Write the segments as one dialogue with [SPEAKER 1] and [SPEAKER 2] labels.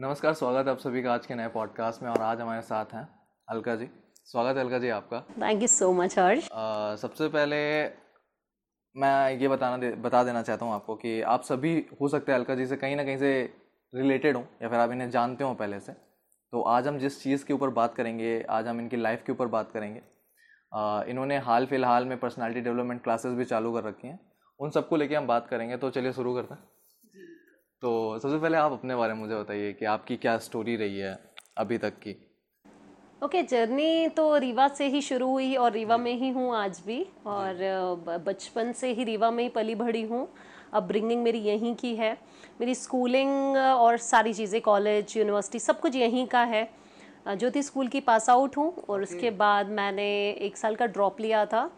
[SPEAKER 1] नमस्कार स्वागत है आप सभी का आज के नए पॉडकास्ट में और आज हमारे साथ हैं अलका जी। स्वागत है अलका जी आपका।
[SPEAKER 2] Thank you so much Harsh
[SPEAKER 1] सबसे पहले मैं ये बताना दे, बता देना चाहता हूँ आपको कि आप सभी हो सकते हैं अलका जी से कहीं ना कहीं से रिलेटेड हों या फिर आप इन्हें जानते हों पहले से। तो आज हम जिस चीज़ के ऊपर बात करेंगे आज हम इनकी लाइफ के ऊपर बात करेंगे। अ, इन्होंने हाल फ़िलहाल में पर्सनालिटी डेवलपमेंट क्लासेस भी चालू कर रखी हैं। उन सबको लेके हम बात करेंगे तो चलिए शुरू करते हैं। तो सबसे पहले आप अपने बारे में मुझे बताइए कि आपकी क्या स्टोरी रही है अभी तक की?
[SPEAKER 2] ओके okay, जर्नी तो रीवा से ही शुरू हुई और रीवा में ही हूँ आज भी और बचपन से ही रीवा में ही पली बढ़ी हूँ। अब ब्रिंगिंग मेरी यहीं की है। मेरी स्कूलिंग और सारी चीज़ें कॉलेज यूनिवर्सिटी सब कुछ यहीं का है। ज्योति स्कूल की पास आउट हूँ और उसके बाद मैंने एक साल का ड्रॉप लिया था।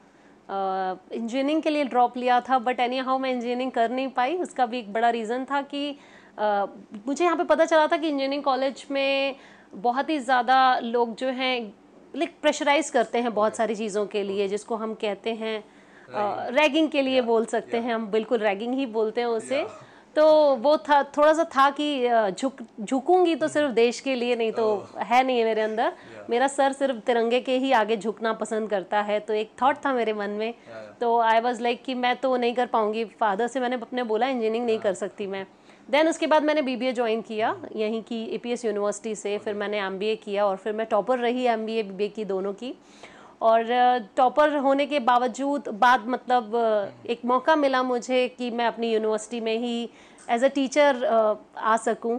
[SPEAKER 2] इंजीनियरिंग के लिए ड्रॉप लिया था बट एनी हाउ मैं इंजीनियरिंग कर नहीं पाई। उसका भी एक बड़ा रीज़न था कि Uh, मुझे यहाँ पे पता चला था कि इंजीनियरिंग कॉलेज में बहुत ही ज़्यादा लोग जो हैं लाइक प्रेशराइज करते हैं बहुत सारी चीज़ों के लिए जिसको हम कहते हैं रैगिंग के लिए बोल सकते हैं। हम बिल्कुल रैगिंग ही बोलते हैं उसे। तो वो था थोड़ा सा था कि झुक झुकूँगी तो सिर्फ़ देश के लिए नहीं तो है। नहीं है मेरे अंदर। मेरा सर सिर्फ़ तिरंगे के ही आगे झुकना पसंद करता है तो एक थॉट था मेरे मन में। तो आई वॉज़ लाइक कि मैं तो नहीं कर पाऊँगी। फादर से मैंने अपने बोला इंजीनियरिंग नहीं कर सकती मैं। देन उसके बाद मैंने बीबीए ज्वाइन किया यहीं की एपीएस यूनिवर्सिटी से। फिर मैंने एमबीए किया और फिर मैं टॉपर रही एमबीए बीबीए की दोनों की। और टॉपर होने के बावजूद बाद मतलब एक मौका मिला मुझे कि मैं अपनी यूनिवर्सिटी में ही एज अ टीचर आ सकूँ।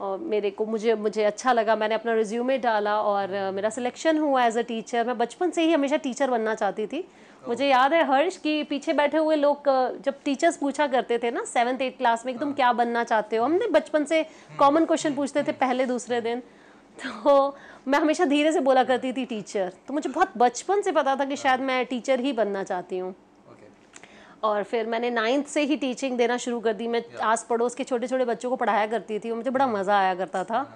[SPEAKER 2] और मेरे को, मुझे मुझे अच्छा लगा। मैंने अपना रिज्यूमे डाला और मेरा सिलेक्शन हुआ एज अ टीचर मैं बचपन से ही हमेशा टीचर बनना चाहती थी। मुझे याद है हर्ष कि पीछे बैठे हुए लोग जब टीचर्स पूछा करते थे ना सेवन्थ एट क्लास में कि तुम क्या बनना चाहते हो? हमने बचपन से कॉमन क्वेश्चन पूछते थे पहले, दूसरे दिन। तो मैं हमेशा धीरे से बोला करती थी टीचर तो मुझे बहुत बचपन से पता था कि शायद मैं टीचर ही बनना चाहती हूँ। और फिर मैंने नाइन्थ से ही टीचिंग देना शुरू कर दी। मैं आस पड़ोस के छोटे छोटे बच्चों को पढ़ाया करती थी। और मुझे बड़ा मज़ा आया करता था।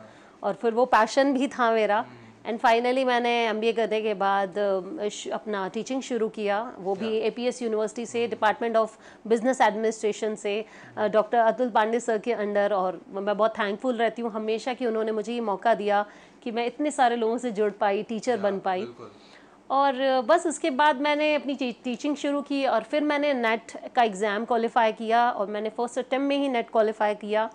[SPEAKER 2] और फिर वो पैशन भी था मेरा। एंड फाइनली मैंने एम करने के बाद अपना टीचिंग शुरू किया। वो भी एपीएस यूनिवर्सिटी से डिपार्टमेंट ऑफ़ बिज़नेस एडमिनिस्ट्रेशन से। डॉक्टर अतुल पांडे सर के अंडर और मैं बहुत थैंकफुल रहती हूँ। हमेशा कि उन्होंने मुझे ये मौका दिया कि मैं इतने सारे लोगों से जुड़ पाई टीचर बन पाई। और बस उसके बाद मैंने अपनी टीचिंग शुरू की और फिर मैंने नेट का एग्ज़ाम क्वालिफाई किया और मैंने फ़र्स्ट अटेम्प्ट में ही नेट क्वालिफाई किया।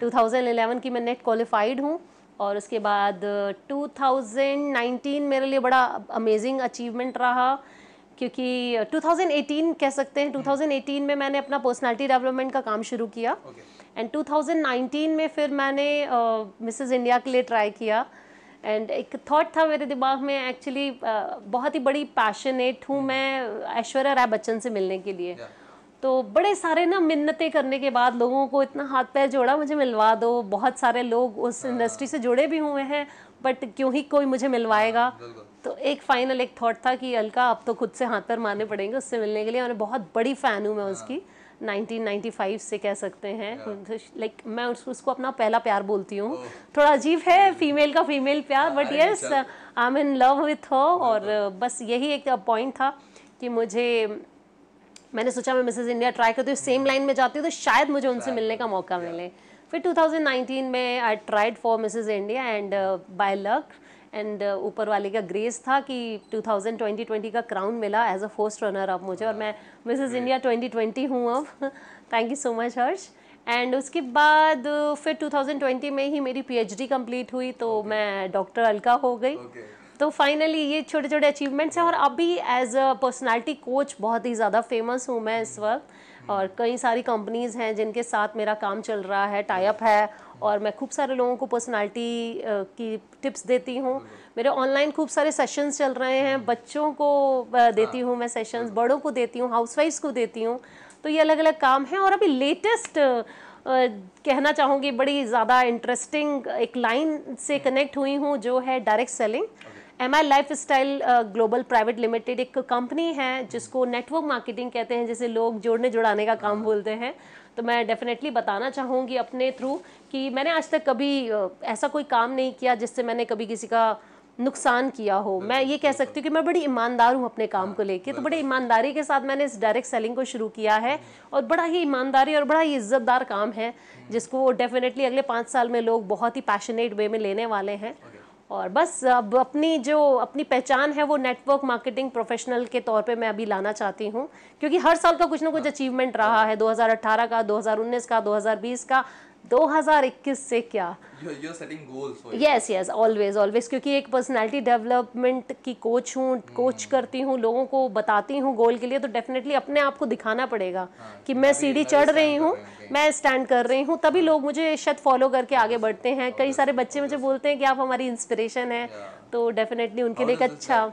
[SPEAKER 2] 2011 की मैं नेट क्वालिफाइड हूँ। और उसके बाद 2019 मेरे लिए बड़ा अमेजिंग अचीवमेंट रहा क्योंकि 2018 कह सकते हैं 2018 में मैंने अपना पर्सनालिटी डेवलपमेंट का काम शुरू किया। And okay. 2019 में फिर मैंने मिसेस uh, इंडिया के लिए ट्राई किया। एंड एक थॉट था मेरे दिमाग में एक्चुअली uh, बहुत ही बड़ी पैशनेट हूँ मैं ऐश्वर्या राय बच्चन से मिलने के लिए। तो बड़े सारे ना मिन्नतें करने के बाद लोगों को इतना हाथ पैर जोड़ा मुझे मिलवा दो। बहुत सारे लोग उस इंडस्ट्री से जुड़े भी हुए हैं बट क्यों ही कोई मुझे मिलवाएगा? तो एक फाइनल एक थॉट था कि अलका अब तो खुद से हाथ पैर मारने पड़ेंगे उससे मिलने के लिए। मैं बहुत बड़ी फ़ैन हूँ मैं उसकी 1995 से कह सकते हैं। लाइक मैं उस, उसको अपना पहला प्यार बोलती हूँ। थोड़ा अजीब है फीमेल का फीमेल प्यार but yes I am in love with her और बस यही एक पॉइंट था कि मुझे मैंने सोचा मैं मिसेस इंडिया ट्राई करती हूँ सेम लाइन में जाती हूँ तो शायद मुझे उनसे मिलने का मौका मिले। फिर 2019 में I tried for Mrs India and by luck and ऊपर वाले का ग्रेस था कि 2020 का क्राउन मिला as a first runner up मुझे और मैं मिसेस इंडिया 2020 हूँ अब। Thank you so much Harsh and उसके बाद फिर 2020 में ही मेरी पीएचडी कंप्लीट हुई तो okay. मैं डॉक्टर अलका हो गई। तो फाइनली ये छोटे छोटे अचीवमेंट्स हैं और अभी एज अ पर्सनालिटी कोच बहुत ही ज़्यादा फ़ेमस हूँ मैं इस वक्त। और कई सारी कंपनीज़ हैं जिनके साथ मेरा काम चल रहा है टाइप है और मैं खूब सारे लोगों को पर्सनालिटी की टिप्स देती हूँ। मेरे ऑनलाइन खूब सारे सेशंस चल रहे हैं। बच्चों को देती हूँ मैं सेशंस बड़ों को देती हूँ हाउसवाइफ्स को देती हूँ। तो ये अलग अलग काम हैं और अभी लेटेस्ट कहना चाहूँगी बड़ी ज़्यादा इंटरेस्टिंग एक लाइन से कनेक्ट हुई हूँ जो है direct selling M I lifestyle global private limited एक कंपनी है जिसको नेटवर्क मार्केटिंग कहते हैं जैसे लोग जोड़ने जुड़ाने का काम बोलते हैं। तो मैं डेफिनेटली बताना चाहूँगी अपने थ्रू कि मैंने आज तक कभी ऐसा कोई काम नहीं किया जिससे मैंने कभी किसी का नुकसान किया हो। मैं ये कह सकती हूँ कि मैं बड़ी ईमानदार हूँ अपने काम को लेके। तो बड़े ईमानदारी के साथ मैंने इस डायरेक्ट सेलिंग को शुरू किया है और बड़ा ही ईमानदारी और बड़ा ही इज्जतदार काम है जिसको डेफिनेटली अगले पाँच साल में लोग बहुत ही पैशनेट वे में लेने वाले हैं। और बस अब अपनी जो अपनी पहचान है वो नेटवर्क मार्केटिंग प्रोफेशनल के तौर पे मैं अभी लाना चाहती हूँ। क्योंकि हर साल का कुछ ना कुछ अचीवमेंट रहा है 2018 का 2019 का 2020 का। 2021 से क्या? यस यस ऑलवेज ऑलवेज क्योंकि एक पर्सनालिटी डेवलपमेंट की कोच हूँ कोच करती हूँ लोगों को बताती हूँ गोल के लिए तो डेफिनेटली अपने आप को दिखाना पड़ेगा कि मैं सीढ़ी चढ़ रही हूँ मैं स्टैंड कर रही हूँ तभी लोग मुझे शायद फॉलो करके आगे बढ़ते हैं। कई सारे बच्चे मुझे बोलते हैं कि आप हमारी इंस्पिरेशन है तो डेफिनेटली उनके लिए एक अच्छा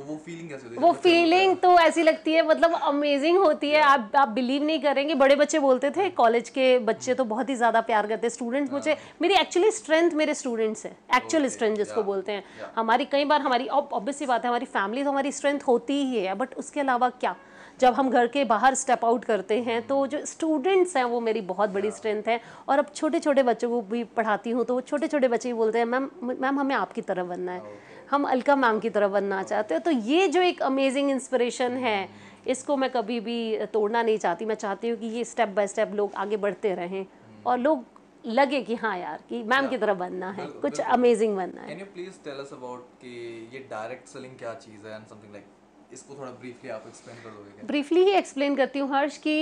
[SPEAKER 1] वो फीलिंग कैसे होती है
[SPEAKER 2] वो फीलिंग तो ऐसी लगती है मतलब अमेजिंग होती है। आप आप बिलीव नहीं करेंगे। बड़े बच्चे बोलते थे कॉलेज के बच्चे तो बहुत ही ज़्यादा प्यार करते हैं। स्टूडेंट्स मुझे मेरी एक्चुअली स्ट्रेंथ मेरे स्टूडेंट्स हैं। एक्चुअल स्ट्रेंथ जिसको बोलते हैं। हमारी कई बार हमारी ऑब्वियसली बात है हमारी फैमिली तो हमारी स्ट्रेंथ होती ही है। बट उसके अलावा क्या? जब हम घर के बाहर स्टेप आउट करते हैं तो जो स्टूडेंट्स हैं वो मेरी बहुत बड़ी स्ट्रेंथ है। और अब छोटे छोटे बच्चों को भी पढ़ाती हूँ तो वो छोटे छोटे बच्चे ही बोलते हैं मैम मैम हमें आपकी तरह बनना है। हम अलका मैम की तरह बनना चाहते हैं। तो ये जो एक अमेजिंग इंस्पिरेशन है इसको मैं कभी भी तोड़ना नहीं चाहती। मैं चाहती हूँ कि ये स्टेप बाय स्टेप लोग आगे बढ़ते रहें और लोग लगे कि हाँ यार कि मैम की तरह बनना है। कुछ अमेजिंग बनना है।
[SPEAKER 1] Can you please tell us about कि ये डायरेक्ट सेलिंग क्या चीज़ है एंड समथिंग लाइक इसको थोड़ा ब्रीफली आप एक्सप्लेन कर दोगे क्या?
[SPEAKER 2] ब्रीफली ही एक्सप्लेन करती हूँ हर्ष कि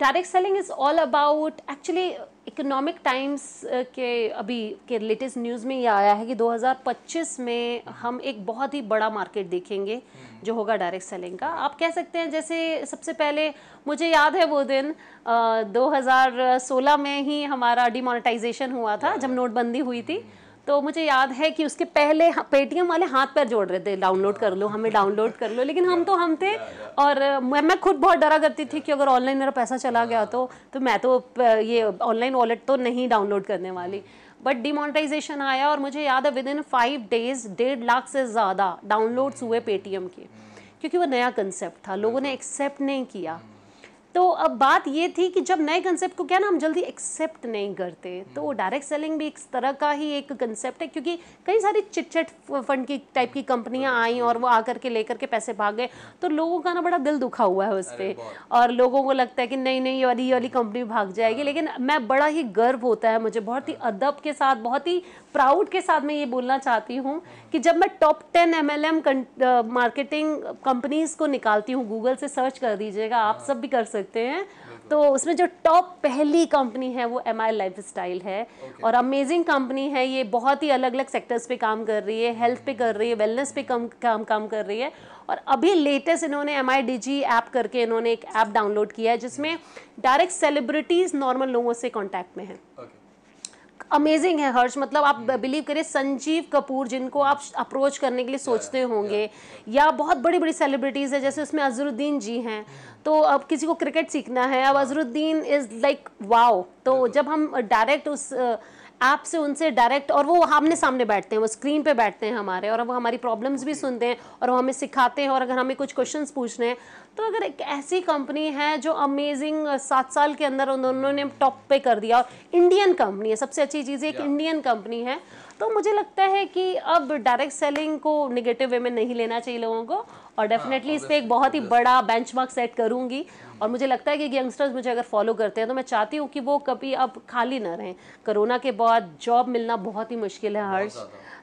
[SPEAKER 2] direct selling is all about actually Economic Times के अभी के लेटेस्ट न्यूज़ में ये आया है कि 2025 में हम एक बहुत ही बड़ा मार्केट देखेंगे जो होगा डायरेक्ट सेलिंग का। आप कह सकते हैं जैसे सबसे पहले मुझे याद है वो दिन अ, 2016 में ही हमारा डिमोनेटाइजेशन हुआ था जब नोटबंदी हुई थी। तो मुझे याद है कि उसके पहले पेटीएम वाले हाथ पैर जोड़ रहे थे डाउनलोड कर लो हमें डाउनलोड कर लो लेकिन हम तो हम थे और मैं मैं खुद बहुत डरा करती थी कि अगर ऑनलाइन मेरा पैसा चला गया तो तो मैं तो ये ऑनलाइन वॉलेट तो नहीं डाउनलोड करने वाली। बट डिमोनेटाइजेशन आया और मुझे याद है विद इन फाइव डेज़ डेढ़ लाख से ज़्यादा डाउनलोड्स हुए पेटीएम के क्योंकि वो नया कंसेप्ट था लोगों ने एक्सेप्ट नहीं किया। तो अब बात ये थी कि जब नए कंसेप्ट को क्या ना हम जल्दी एक्सेप्ट नहीं करते तो डायरेक्ट सेलिंग भी एक तरह का ही एक कंसेप्ट है क्योंकि कई सारी चिट चिट फंड की टाइप की कंपनियाँ आई और वो आकर के लेकर के पैसे भाग गए तो लोगों का ना बड़ा दिल दुखा हुआ है उस पर और लोगों को लगता है कि नहीं नहीं ये वाली ये वाली कंपनी भाग जाएगी लेकिन मैं बड़ा ही गर्व होता है मुझे बहुत ही। अदब के साथ बहुत ही प्राउड के साथ मैं ये बोलना चाहती हूँ कि जब मैं top ten M L M marketing companies को निकालती हूँ गूगल से सर्च कर दीजिएगा आप सब भी कर सकते हैं। तो उसमें जो टॉप पहली कंपनी है वो एम आई लाइफ स्टाइल है और अमेजिंग कंपनी है ये बहुत ही अलग अलग सेक्टर्स पे काम कर रही है हेल्थ पे कर रही है वेलनेस पे कम काम काम कर रही है। और अभी लेटेस्ट इन्होंने M I D G app करके इन्होंने एक ऐप डाउनलोड किया है जिसमें डायरेक्ट सेलिब्रिटीज़ नॉर्मल लोगों से कॉन्टैक्ट में हैं।
[SPEAKER 1] ओके
[SPEAKER 2] अमेजिंग है हर्ष। मतलब आप बिलीव करिए संजीव कपूर जिनको आप अप्रोच करने के लिए सोचते होंगे या बहुत बड़ी बड़ी सेलिब्रिटीज़ है जैसे उसमें अजरुद्दीन जी हैं। तो अब किसी को क्रिकेट सीखना है अब अजरुद्दीन इज़ लाइक वाओ तो जब हम डायरेक्ट उस ऐप से उनसे डायरेक्ट और वो आमने सामने बैठते हैं वो स्क्रीन पे बैठते हैं हमारे और वो हमारी प्रॉब्लम्स भी सुनते हैं और वो हमें सिखाते हैं और अगर हमें कुछ क्वेश्चंस पूछने हैं तो अगर एक ऐसी कंपनी है जो अमेजिंग सात साल के अंदर उन्होंने टॉप पे कर दिया और इंडियन कंपनी है सबसे अच्छी चीज़ एक इंडियन कंपनी है तो मुझे लगता है कि अब डायरेक्ट सेलिंग को निगेटिव वे में नहीं लेना चाहिए लोगों को और डेफिनेटली इस पर एक बहुत ही बड़ा बेंचमार्क सेट करूँगी और मुझे लगता है कि यंगस्टर्स मुझे अगर फॉलो करते हैं तो मैं चाहती हूँ कि वो कभी अब खाली ना रहें। कोरोना के बाद जॉब मिलना बहुत ही मुश्किल है हर्ष।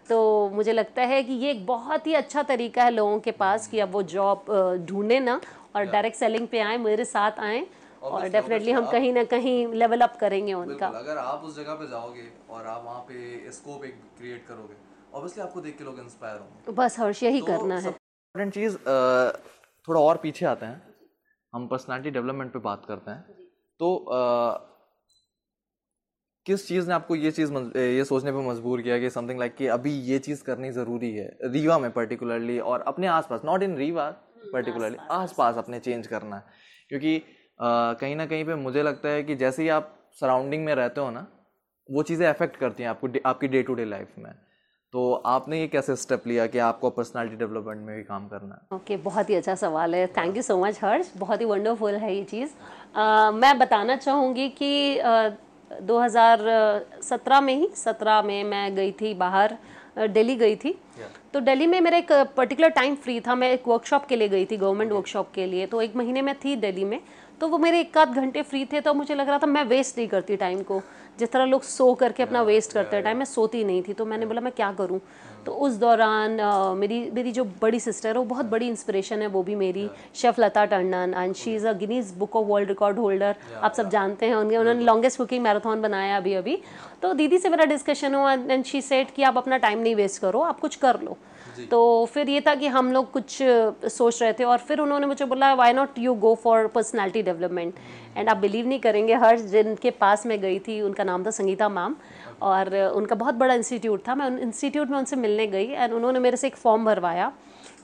[SPEAKER 2] तो मुझे लगता है कि ये एक बहुत ही अच्छा तरीका है लोगों के पास कि अब वो जॉब ढूंढे ना और डायरेक्ट सेलिंग पे आए मेरे साथ आए और डेफिनेटली हम कहीं ना कहीं लेवल अप करेंगे उनका।
[SPEAKER 1] अगर आप उस जगह पे जाओगे और आप वहाँ पे स्कोप एक क्रिएट करोगे ऑब्वियसली आपको देख के लोग इंस्पायर होंगे।
[SPEAKER 2] बस हर्ष यही तो करना है।
[SPEAKER 1] इम्पोर्टेंट चीज़ थोड़ा और पीछे आते हैं। हम पर्सनालिटी डेवलपमेंट पे बात करते हैं। तो किस चीज़ ने आपको ये चीज़ ये सोचने पे मजबूर किया कि समथिंग लाइक कि अभी ये चीज़ करनी ज़रूरी है रीवा में पर्टिकुलरली और अपने आसपास नॉट इन रीवा पर्टिकुलरली आसपास अपने चेंज करना। है क्योंकि कहीं ना कहीं पे मुझे लगता है कि जैसे ही आप सराउंडिंग में रहते हो ना वो चीज़ें अफेक्ट करती हैं आपको आपकी डे टू डे लाइफ में। तो आपने ये कैसे स्टेप लिया कि आपको पर्सनालिटी डेवलपमेंट में भी काम करना है?
[SPEAKER 2] ओके बहुत ही अच्छा सवाल है। Thank you so much Harsh. बहुत ही वंडरफुल है ये चीज़। अ, मैं बताना चाहूँगी कि अ, 2017 में ही 17 में मैं गई थी बाहर दिल्ली गई थी। तो दिल्ली में मेरा एक पर्टिकुलर टाइम फ्री था मैं एक वर्कशॉप के लिए गई थी गवर्नमेंट वर्कशॉप के लिए। तो एक महीने में थी दिल्ली में तो वो मेरे एक आध घंटे फ्री थे तो मुझे लग रहा था मैं वेस्ट नहीं करती टाइम को। जिस तरह लोग सो करके अपना वेस्ट करते हैं टाइम मैं सोती नहीं थी तो मैंने बोला मैं क्या करूँ? तो उस दौरान uh, मेरी मेरी जो बड़ी सिस्टर है वो बहुत बड़ी इंस्पिरेशन है वो भी मेरी chef Lata Tandon. And she is a Guinness book of world record holder आप सब जानते हैं उनके उन्होंने लॉन्गेस्ट कुकिंग मैराथन बनाया अभी अभी। तो दीदी से मेरा डिस्कशन हुआ एंड शी सेट कि आप अपना टाइम नहीं वेस्ट करो आप कुछ कर लो। तो फिर ये था कि हम लोग कुछ सोच रहे थे और फिर उन्होंने मुझे बोला why not you go for personality development and आप बिलीव नहीं करेंगे हर जिनके पास मैं गई थी उनका नाम था संगीता मैम। और उनका बहुत बड़ा इंस्टीट्यूट था। मैं उन इंस्टीट्यूट में उनसे मिलने गई एंड उन्होंने मेरे से एक फॉर्म भरवाया।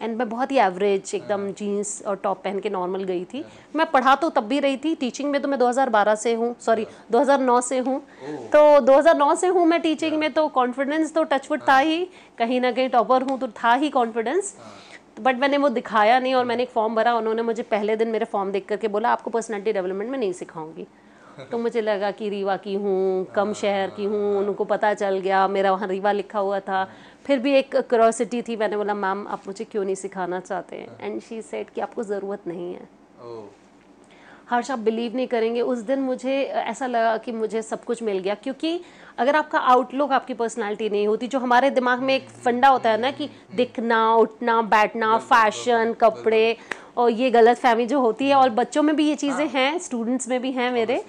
[SPEAKER 2] एंड मैं बहुत ही एवरेज एकदम जीन्स और टॉप पहन के नॉर्मल गई थी। मैं पढ़ा तो तब भी रही थी। टीचिंग में तो मैं 2012 से हूँ। सॉरी 2009 से हूँ। तो 2009 से हूँ मैं टीचिंग में तो कॉन्फिडेंस तो टचवुड था ही। कहीं ना कहीं टॉपर हूँ तो था ही कॉन्फिडेंस बट मैंने वो दिखाया नहीं और मैंने एक फॉर्म भरा। उन्होंने मुझे पहले दिन मेरे फॉर्म देख करके बोला आपको पर्सनैलिटी डेवलपमेंट में नहीं सिखाऊँगी। तो मुझे लगा कि रीवा की हूँ कम शहर की हूँ उनको पता चल गया मेरा वहाँ रीवा लिखा हुआ था। फिर भी एक क्रोसिटी थी मैंने बोला मैम आप मुझे क्यों नहीं सिखाना चाहते? हैं एंड शी सेड कि आपको ज़रूरत नहीं है। हर्ष आप बिलीव नहीं करेंगे। उस दिन मुझे ऐसा लगा कि मुझे सब कुछ मिल गया क्योंकि अगर आपका आउटलुक आपकी पर्सनालिटी नहीं होती जो हमारे दिमाग में एक फंडा होता है ना कि दिखना उठना बैठना फ़ैशन कपड़े और ये गलत फहमी जो होती है और बच्चों में भी ये चीज़ें हैं। स्टूडेंट्स में भी हैं मेरे।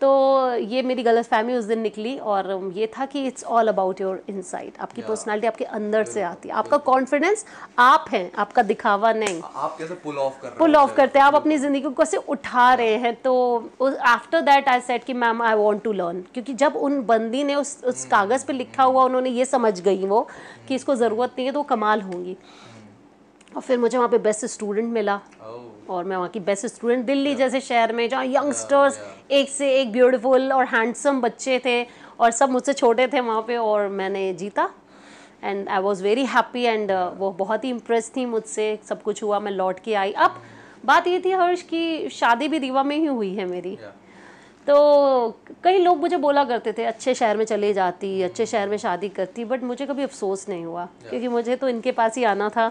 [SPEAKER 2] तो ये मेरी गलत फहमी उस दिन निकली और ये था कि it's all about your insight आपकी पर्सनालिटी आपके अंदर से आती है। आपका कॉन्फिडेंस आप हैं आपका दिखावा नहीं।
[SPEAKER 1] आप कैसे पुल ऑफ़ कर
[SPEAKER 2] पुल ऑफ़ करते हैं आप अपनी ज़िंदगी को कैसे उठा रहे हैं। तो आफ्टर दैट आई सेट कि ma'am I want to learn क्योंकि जब उन बंदी ने उस उस hmm. कागज़ पर लिखा हुआ उन्होंने ये समझ गई वो कि इसको ज़रूरत नहीं है तो वो कमाल होंगी। और फिर मुझे वहाँ पे बेस्ट स्टूडेंट मिला oh. और मैं वहाँ की बेस्ट स्टूडेंट दिल्ली yeah. जैसे शहर में जहाँ यंगस्टर्स yeah, yeah. एक से एक ब्यूटीफुल और हैंडसम बच्चे थे और सब मुझसे छोटे थे वहाँ पे और मैंने जीता and I was very happy and वो बहुत ही इम्प्रेस थी मुझसे सब कुछ हुआ मैं लौट के आई अब बात ये थी हर्ष की शादी भी रीवा में ही हुई है मेरी yeah. तो कई लोग मुझे बोला करते थे अच्छे शहर में चले जाती अच्छे शहर में शादी करती बट मुझे कभी अफसोस नहीं हुआ क्योंकि मुझे तो इनके पास ही आना था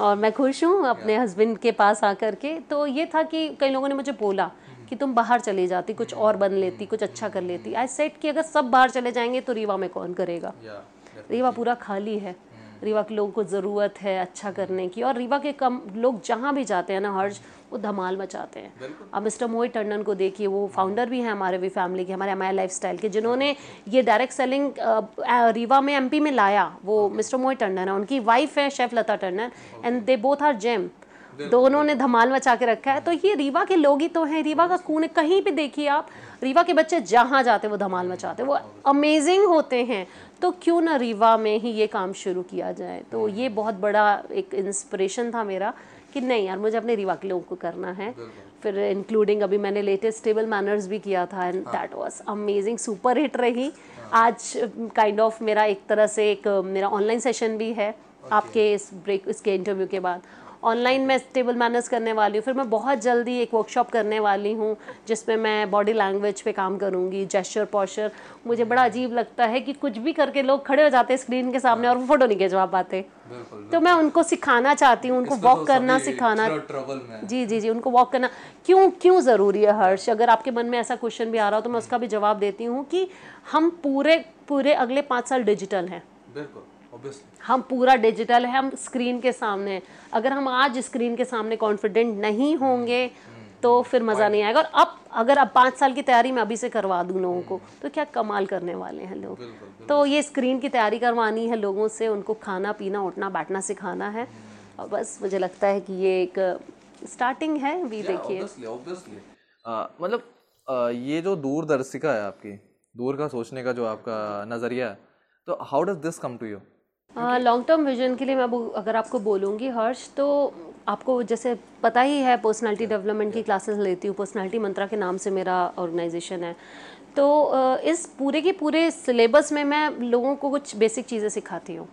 [SPEAKER 2] और मैं खुश हूँ अपने हस्बैंड के पास आकर के। तो ये था कि कई लोगों ने मुझे बोला mm-hmm. कि तुम बाहर चले जाती कुछ और बन लेती कुछ अच्छा कर लेती। आई सेट कि अगर सब बाहर चले जाएँगे तो रीवा में कौन करेगा? रीवा पूरा खाली है। रीवा के लोगों को ज़रूरत है अच्छा करने की। और रीवा के कम लोग जहाँ भी जाते हैं ना हर्ज वो धमाल मचाते हैं। अब मिस्टर मोहित टंडन को देखिए वो फाउंडर भी हैं हमारे भी फैमिली के हमारे हमारे लाइफ के जिन्होंने ये डायरेक्ट सेलिंग रीवा में एमपी में लाया। वो मिस्टर मोहित टंडन है उनकी वाइफ है chef Lata Tandon and they both are gem दोनों ने धमाल मचा के रखा है। तो ये रीवा के लोग ही तो हैं। रीवा का खून है कहीं भी देखिए आप रीवा के बच्चे जहाँ जाते वो धमाल मचाते वो अमेजिंग होते हैं। तो क्यों ना रीवा में ही ये काम शुरू किया जाए? तो ये बहुत बड़ा एक इंस्पिरेशन था मेरा कि नहीं यार मुझे अपने रीवा के लोगों को करना है। फिर इंक्लूडिंग अभी मैंने लेटेस्ट टेबल मैनर्स भी किया था and that was amazing super hit रही। हाँ। आज काइंड kind ऑफ़ of मेरा एक तरह से एक मेरा ऑनलाइन सेशन भी है। okay. आपके इस ब्रेक इसके इंटरव्यू के बाद। ऑनलाइन मैं टेबल मैनर्स करने वाली हूँ फिर मैं बहुत जल्दी एक वर्कशॉप करने वाली हूँ जिसमें मैं बॉडी लैंग्वेज पे काम करूँगी जेस्चर पॉस्चर मुझे बड़ा अजीब लगता है कि कुछ भी करके लोग खड़े हो जाते हैं स्क्रीन के सामने और वो फ़ोटो नहीं खिंचवा पाते। तो मैं उनको सिखाना चाहती हूँ उनको वॉक तो करना सिखाना जी जी जी उनको वॉक करना। क्यों क्यों ज़रूरी है हर्ष? अगर आपके मन में ऐसा क्वेश्चन भी आ रहा हो तो मैं उसका भी जवाब देती हूँ कि हम पूरे पूरे अगले पाँच साल डिजिटल हैं। बिल्कुल। हम पूरा डिजिटल है हम स्क्रीन के सामने हैं। अगर हम आज स्क्रीन के सामने कॉन्फिडेंट नहीं होंगे तो फिर मज़ा नहीं आएगा। और अब अगर अब पाँच साल की तैयारी मैं अभी से करवा दूँ लोगों को तो क्या कमाल करने वाले हैं लोग। तो ये स्क्रीन की तैयारी करवानी है लोगों से उनको खाना पीना उठना बैठना सिखाना है। और बस मुझे लगता है कि ये एक स्टार्टिंग है भी देखिए।
[SPEAKER 1] मतलब ये जो दूरदर्शिका है आपकी दूर का सोचने का जो आपका नज़रिया है तो how does this come to you
[SPEAKER 2] long term vision के लिए मैं अगर आपको बोलूँगी हर्ष तो आपको जैसे पता ही है पर्सनालिटी डेवलपमेंट की क्लासेस लेती हूँ पर्सनालिटी मंत्रा के नाम से मेरा ऑर्गेनाइजेशन है। तो इस पूरे के पूरे सिलेबस में मैं लोगों को कुछ बेसिक चीज़ें सिखाती हूँ।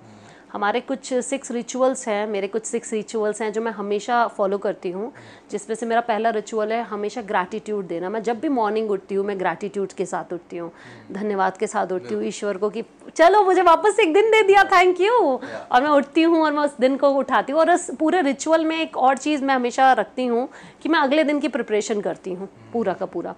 [SPEAKER 2] हमारे कुछ सिक्स रिचुअल्स हैं मेरे कुछ सिक्स रिचुअल्स हैं जो मैं हमेशा फॉलो करती हूँ जिसमें से मेरा पहला रिचुअल है हमेशा ग्रैटिट्यूड देना। मैं जब भी मॉर्निंग उठती हूँ मैं ग्रैटिट्यूड के साथ उठती हूँ धन्यवाद के साथ उठती हूँ ईश्वर को कि चलो मुझे वापस एक दिन दे दिया थैंक यू और मैं उठती हूँ और मैं उस दिन को उठाती हूँ। और उस पूरे रिचुअल में एक और चीज़ मैं हमेशा रखती हूँ कि मैं अगले दिन की प्रिपरेशन करती हूँ पूरा का पूरा।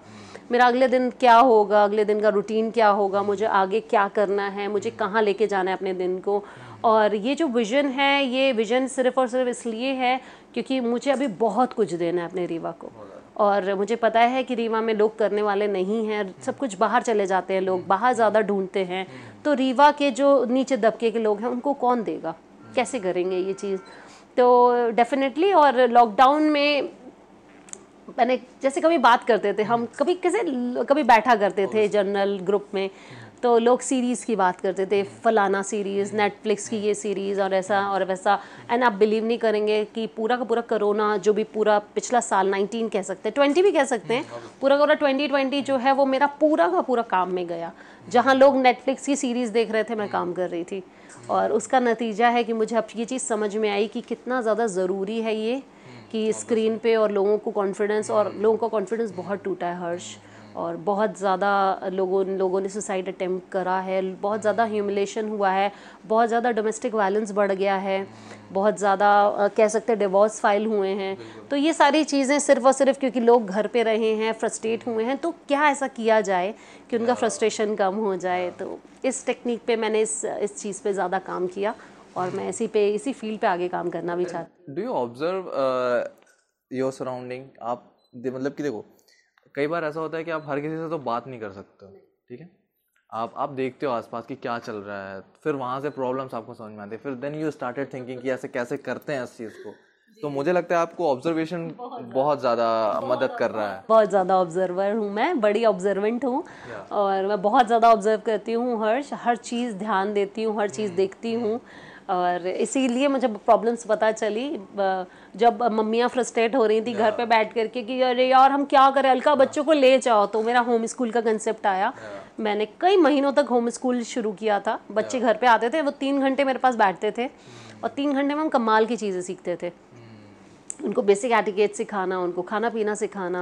[SPEAKER 2] मेरा अगले दिन क्या होगा अगले दिन का रूटीन क्या होगा मुझे आगे क्या करना है मुझे कहाँ लेके जाना है अपने दिन को। और ये जो विज़न है ये विज़न सिर्फ़ और सिर्फ़ इसलिए है क्योंकि मुझे अभी बहुत कुछ देना है अपने रीवा को। और मुझे पता है कि रीवा में लोग करने वाले नहीं हैं सब कुछ बाहर चले जाते हैं लोग बाहर ज़्यादा ढूंढते हैं। तो रीवा के जो नीचे दबके के लोग हैं उनको कौन देगा? कैसे करेंगे ये चीज़? तो डेफिनेटली और लॉकडाउन में मैंने जैसे कभी बात करते थे हम कभी कैसे कभी बैठा करते थे जर्नल ग्रुप में तो लोग सीरीज़ की बात करते थे, फलाना सीरीज़ नेटफ्लिक्स की ये सीरीज़ और ऐसा और वैसा। एंड आप बिलीव नहीं करेंगे कि पूरा का पूरा कोरोना जो भी पूरा पिछला साल 19 कह सकते हैं 20 भी कह सकते हैं, पूरा का पूरा 2020 जो है वो मेरा पूरा का पूरा काम में गया। जहाँ लोग नेटफ्लिक्स की सीरीज़ देख रहे थे, मैं काम कर रही थी। और उसका नतीजा है कि मुझे अब ये चीज़ समझ में आई कि कितना ज़्यादा ज़रूरी है ये कि स्क्रीन पे और लोगों को कॉन्फिडेंस और लोगों का कॉन्फिडेंस बहुत टूटा है, हर्ष। और बहुत ज़्यादा लोगों लोगों ने सुसाइड अटेम्प्ट करा है बहुत ज़्यादा ह्यूमिलेशन हुआ है बहुत ज़्यादा डोमेस्टिक वायलेंस बढ़ गया है बहुत ज़्यादा कह सकते हैं डिवोर्स फ़ाइल हुए हैं। तो ये सारी चीज़ें सिर्फ़ और सिर्फ़ क्योंकि लोग घर पे रहे हैं फ्रस्ट्रेट हुए हैं तो क्या ऐसा किया जाए कि उनका फ्रस्ट्रेशन कम हो जाए? तो इस टेक्निक पे मैंने इस इस चीज़ पे ज़्यादा काम किया और मैं इसी पे इसी फ़ील्ड पे आगे काम करना भी चाहती
[SPEAKER 1] हूँ। Do you observe your surrounding आप मतलब कि देखो कई बार ऐसा होता है कि आप हर किसी से तो बात नहीं कर सकते हो ठीक है? आप आप देखते हो आसपास कि क्या चल रहा है फिर वहाँ से प्रॉब्लम्स आपको समझ में आती है फिर देन यू स्टार्टेड थिंकिंग कि ऐसे कैसे करते हैं इस चीज़ को। तो मुझे लगता है आपको ऑब्जर्वेशन बहुत ज़्यादा। मदद कर रहा है।
[SPEAKER 2] बहुत ज़्यादा ऑब्जर्वर हूँ मैं बड़ी ऑब्जर्वेंट हूँ और मैं बहुत ज़्यादा ऑब्ज़र्व करती हूँ हर हर चीज़ ध्यान देती हूँ हर चीज़ देखती हूँ। और इसीलिए मुझे प्रॉब्लम्स पता चली। जब मम्मियाँ फ्रस्ट्रेट हो रही थी घर पे बैठ करके कि अरे यार हम क्या करें? अलका बच्चों को ले जाओ। तो मेरा होम स्कूल का कंसेप्ट आया। मैंने कई महीनों तक होम स्कूल शुरू किया था। बच्चे घर पे आते थे वो तीन घंटे मेरे पास बैठते थे। और तीन घंटे में हम कमाल की चीज़ें सीखते थे। उनको बेसिक एटिकेट सिखाना उनको खाना पीना सिखाना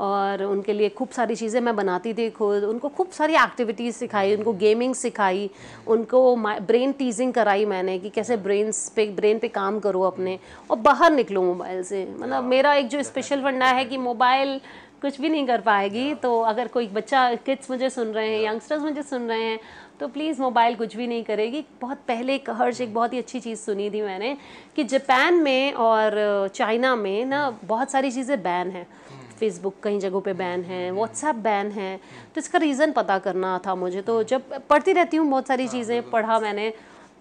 [SPEAKER 2] और उनके लिए खूब सारी चीज़ें मैं बनाती थी खुद। उनको खूब सारी एक्टिविटीज़ सिखाई उनको गेमिंग सिखाई उनको ब्रेन टीजिंग कराई मैंने कि कैसे ब्रेन पे ब्रेन पे काम करो अपने और बाहर निकलो मोबाइल से। मतलब मेरा एक जो स्पेशल फंडा है कि मोबाइल कुछ भी नहीं कर पाएगी तो अगर कोई बच्चा किड्स मुझे सुन रहे हैं यंगस्टर्स मुझे सुन रहे हैं तो प्लीज़ मोबाइल कुछ भी नहीं करेगी। बहुत पहले एक हर्ष एक बहुत ही अच्छी चीज़ सुनी थी मैंने कि जापान में और चाइना में ना बहुत सारी चीज़ें बैन हैं। फेसबुक कई जगहों पे बैन है व्हाट्सएप बैन है। तो इसका रीज़न पता करना था मुझे। तो जब पढ़ती रहती हूँ बहुत सारी चीज़ें, पढ़ा मैंने।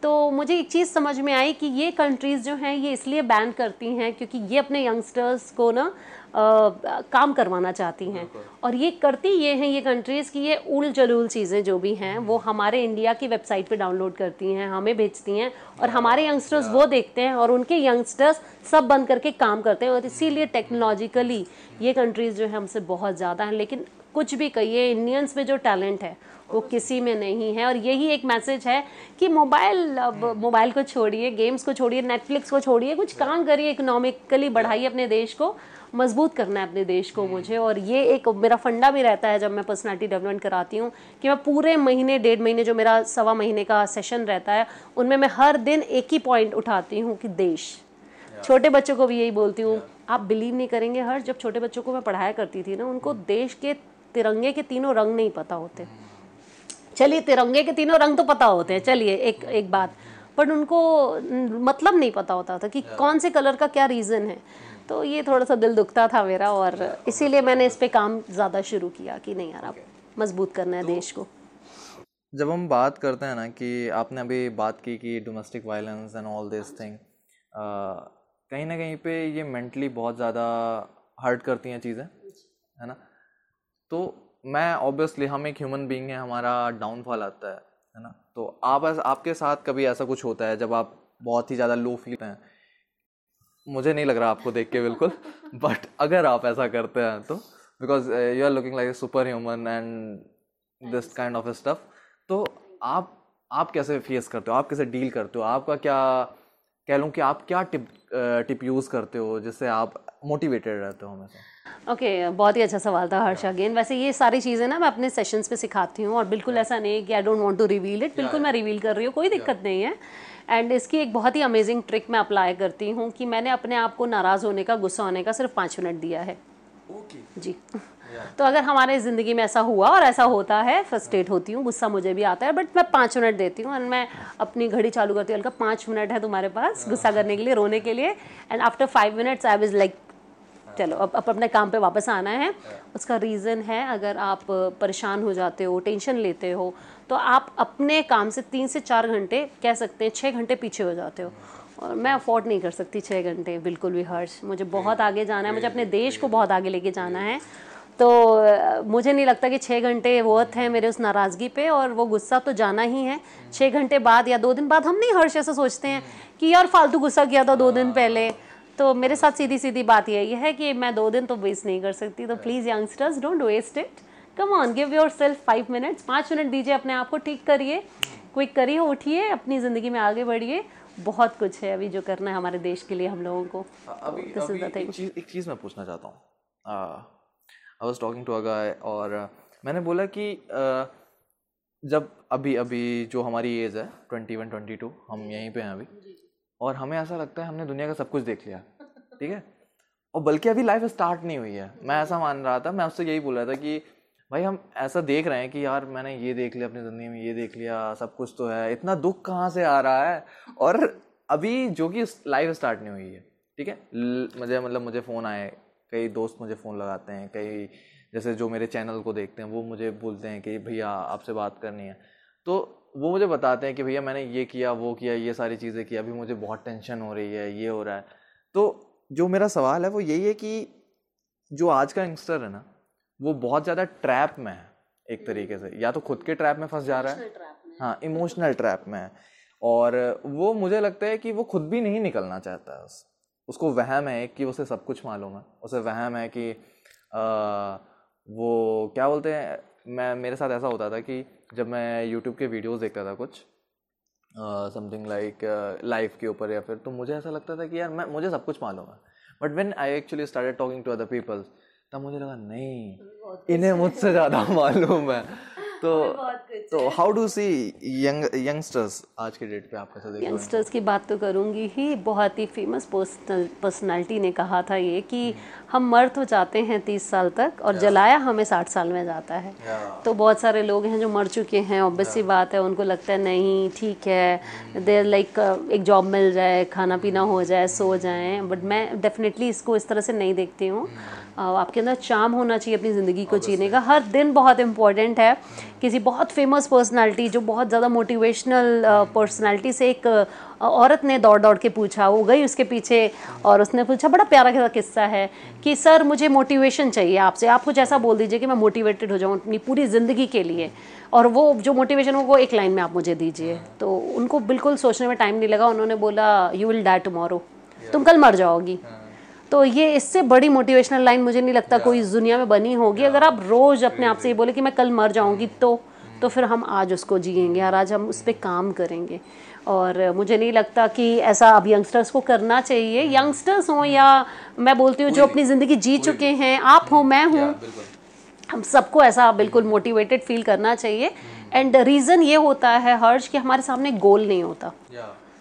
[SPEAKER 2] तो मुझे एक चीज़ समझ में आई कि ये कंट्रीज़ जो हैं ये इसलिए बैन करती हैं क्योंकि ये अपने यंगस्टर्स को ना काम करवाना चाहती हैं। और ये करती ये हैं ये कंट्रीज़ की ये उल जलूल चीज़ें जो भी हैं वो हमारे इंडिया की वेबसाइट पे डाउनलोड करती हैं हमें भेजती हैं और हमारे यंगस्टर्स वो देखते हैं और उनके यंगस्टर्स सब बंद करके काम करते हैं और इसीलिए टेक्नोलॉजिकली ये कंट्रीज़ जो है हमसे बहुत ज़्यादा हैं। लेकिन कुछ भी कहिए इंडियंस में जो टैलेंट है वो किसी में नहीं है। और यही एक मैसेज है कि मोबाइल मोबाइल को छोड़िए गेम्स को छोड़िए नेटफ्लिक्स को छोड़िए कुछ काम करिए इकोनॉमिकली बढ़ाइए अपने देश को मज़बूत करना है अपने देश को मुझे। और ये एक मेरा फंडा भी रहता है जब मैं पर्सनालिटी डेवलपमेंट कराती हूँ कि मैं पूरे महीने डेढ़ महीने जो मेरा सवा महीने का सेशन रहता है उनमें मैं हर दिन एक ही पॉइंट उठाती हूँ कि देश। छोटे बच्चों को भी यही बोलती हूँ आप बिलीव नहीं करेंगे हर जब छोटे बच्चों को मैं पढ़ाया करती थी ना उनको देश के तिरंगे के तीनों रंग नहीं पता होते। चलिए तिरंगे के तीनों रंग तो पता होते हैं। चलिए एक एक बात। पर उनको मतलब नहीं पता होता था कि कौन से कलर का क्या रीज़न है। तो ये थोड़ा सा दिल दुखता था मेरा और इसीलिए मैंने इस पर काम ज़्यादा शुरू किया कि नहीं यार आप मज़बूत करना है देश को।
[SPEAKER 1] जब हम बात करते हैं ना कि आपने अभी बात की कि domestic violence and all this thing कहीं ना कहीं पे ये मेंटली बहुत ज़्यादा हर्ट करती हैं चीज़ें है ना? तो मैं ऑब्वियसली हम एक ह्यूमन बींग है हमारा डाउनफॉल आता है है ना? तो आप आपके साथ कभी ऐसा कुछ होता है जब आप बहुत ही ज़्यादा लो फील हैं? मुझे नहीं लग रहा आपको देख के बिल्कुल बट अगर आप ऐसा करते हैं तो because you are looking like a super human and this kind of stuff तो आप आप कैसे फेस करते हो? आप कैसे डील करते हो? आपका क्या कह लूँ कि आप क्या टिप टिप यूज़ करते हो जिससे आप मोटिवेटेड रहते हो हमेशा?
[SPEAKER 2] ओके okay, बहुत ही अच्छा सवाल था हर्ष अगेन। वैसे ये सारी चीज़ें ना मैं अपने सेशंस पे सिखाती हूँ और बिल्कुल ऐसा नहीं है कि I don't want to reveal it बिल्कुल मैं रिवील कर रही हूँ कोई दिक्कत नहीं है। एंड इसकी एक बहुत ही अमेजिंग ट्रिक मैं अप्लाई करती हूँ कि मैंने अपने आप को नाराज़ होने का गुस्सा होने का सिर्फ़ पाँच मिनट दिया है।
[SPEAKER 1] Okay.
[SPEAKER 2] जी। तो अगर हमारे ज़िंदगी में ऐसा हुआ और ऐसा होता है फ्रस्ट्रेट होती हूँ गुस्सा मुझे भी आता है बट मैं पाँच मिनट देती हूँ एंड मैं अपनी घड़ी चालू करती हूँ हल्का पाँच मिनट है तुम्हारे पास गुस्सा करने के लिए रोने के लिए and after five minutes I was like चलो अब अब अपने काम पे वापस आना है। उसका रीज़न है अगर आप परेशान हो जाते हो टेंशन लेते हो तो आप अपने काम से तीन से चार घंटे कह सकते हैं छः घंटे पीछे हो जाते हो। और मैं अफोर्ड नहीं कर सकती छः घंटे बिल्कुल भी हर्ष मुझे बहुत आगे जाना है मुझे अपने देश को बहुत आगे लेके जाना है। तो मुझे नहीं लगता कि छः घंटे वर्थ है मेरे उस नाराज़गी पे और वो गुस्सा तो जाना ही है। छः घंटे बाद या दो दिन बाद हम नहीं हर्ष ऐसा सोचते हैं कि यार फालतू गुस्सा किया था दो दिन पहले। तो मेरे साथ सीधी सीधी बात यही है कि मैं दो दिन तो वेस्ट नहीं कर सकती। तो please youngsters don't waste it come on give yourself five minutes पाँच मिनट दीजिए अपने आप को ठीक करिए। क्विक करिए उठिए अपनी ज़िंदगी में आगे बढ़िए। बहुत कुछ है अभी जो करना है हमारे देश के लिए हम लोगों को।
[SPEAKER 1] अभी, अभी एक चीज़ एक चीज़ मैं पूछना चाहता हूँ। I was talking to a guy और मैंने बोला कि जब अभी अभी जो हमारी एज है ट्वेंटी वन ट्वेंटी टू हम यहीं पे हैं अभी। और हमें ऐसा लगता है हमने दुनिया का सब कुछ देख लिया ठीक है? और बल्कि अभी लाइफ स्टार्ट नहीं हुई है। मैं ऐसा मान रहा था मैं उससे यही बोल रहा था कि भाई हम ऐसा देख रहे हैं कि यार मैंने ये देख लिया अपनी ज़िंदगी में ये देख लिया सब कुछ तो है। इतना दुख कहाँ से आ रहा है? और अभी जो कि लाइफ स्टार्ट नहीं हुई है ठीक है? मुझे मतलब मुझे फ़ोन आए कई दोस्त मुझे फ़ोन लगाते हैं कई जैसे जो मेरे चैनल को देखते हैं वो मुझे बोलते हैं कि भैया आपसे बात करनी है। तो वो मुझे बताते हैं कि भैया मैंने ये किया वो किया ये सारी चीज़ें की अभी मुझे बहुत टेंशन हो रही है ये हो रहा है। तो जो मेरा सवाल है वो यही है कि जो आज का यंगस्टर है ना वो बहुत ज़्यादा ट्रैप में है एक तरीके से। या तो खुद के ट्रैप में फंस जा रहा है। हाँ इमोशनल ट्रैप में है। और वो मुझे लगता है कि वो खुद भी नहीं निकलना चाहता है उसको वहम है कि उसे सब कुछ मालूम है। उसे वहम है कि आ, वो क्या बोलते हैं मैं मेरे साथ ऐसा होता था कि जब मैं यूट्यूब के वीडियोस देखता था कुछ समथिंग लाइक लाइफ के ऊपर या फिर तो मुझे ऐसा लगता था कि यार मैं मुझे सब कुछ मालूम है। But when I actually started talking to other peoples तब मुझे लगा नहीं इन्हें मुझसे ज़्यादा मालूम है। तो तो how do see young youngsters आज के डेट पे आप कैसे देखते
[SPEAKER 2] यंगस्टर्स की बात तो करूँगी ही बहुत ही फ़ेमस पर्सनल पर्सनालिटी ने कहा था ये कि हम मर तो जाते हैं तीस साल तक और जलाया हमें साठ साल में जाता है। तो बहुत सारे लोग हैं जो मर चुके हैं ऑब्वियस सी बात है उनको लगता है नहीं ठीक है। देर लाइक like, एक जॉब मिल जाए खाना पीना हो जाए सो जाए। बट मैं डेफिनेटली इसको इस तरह से नहीं देखती हूँ। आपके अंदर चाम होना चाहिए अपनी ज़िंदगी को जीने का। हर दिन बहुत इंपॉर्टेंट है। किसी बहुत फ़ेमस पर्सनालिटी जो बहुत ज़्यादा मोटिवेशनल पर्सनालिटी से एक औरत ने दौड़ दौड़ के पूछा वो गई उसके पीछे और उसने पूछा बड़ा प्यारा किस्सा है कि सर मुझे मोटिवेशन चाहिए आपसे। आप कुछ ऐसा बोल दीजिए कि मैं मोटिवेटेड हो जाऊँ अपनी पूरी ज़िंदगी के लिए और वो जो मोटिवेशन हो वो एक लाइन में आप मुझे दीजिए। तो उनको बिल्कुल सोचने में टाइम नहीं लगा। उन्होंने बोला यू विल डाई टमोरो तुम कल मर जाओगी। तो ये इससे बड़ी मोटिवेशनल लाइन मुझे नहीं लगता कोई इस दुनिया में बनी होगी। अगर आप रोज़ अपने आप से ये बोले कि मैं कल मर जाऊँगी तो तो फिर हम आज उसको जिएँगे और आज हम उस पर काम करेंगे। और मुझे नहीं लगता कि ऐसा अब यंगस्टर्स को करना चाहिए। यंगस्टर्स हों या मैं बोलती हूँ जो अपनी ज़िंदगी जी चुके हैं आप हो मैं हूँ हम सबको ऐसा बिल्कुल मोटिवेटेड फील करना चाहिए। एंड रीज़न ये होता है हर्ष कि हमारे सामने गोल नहीं होता।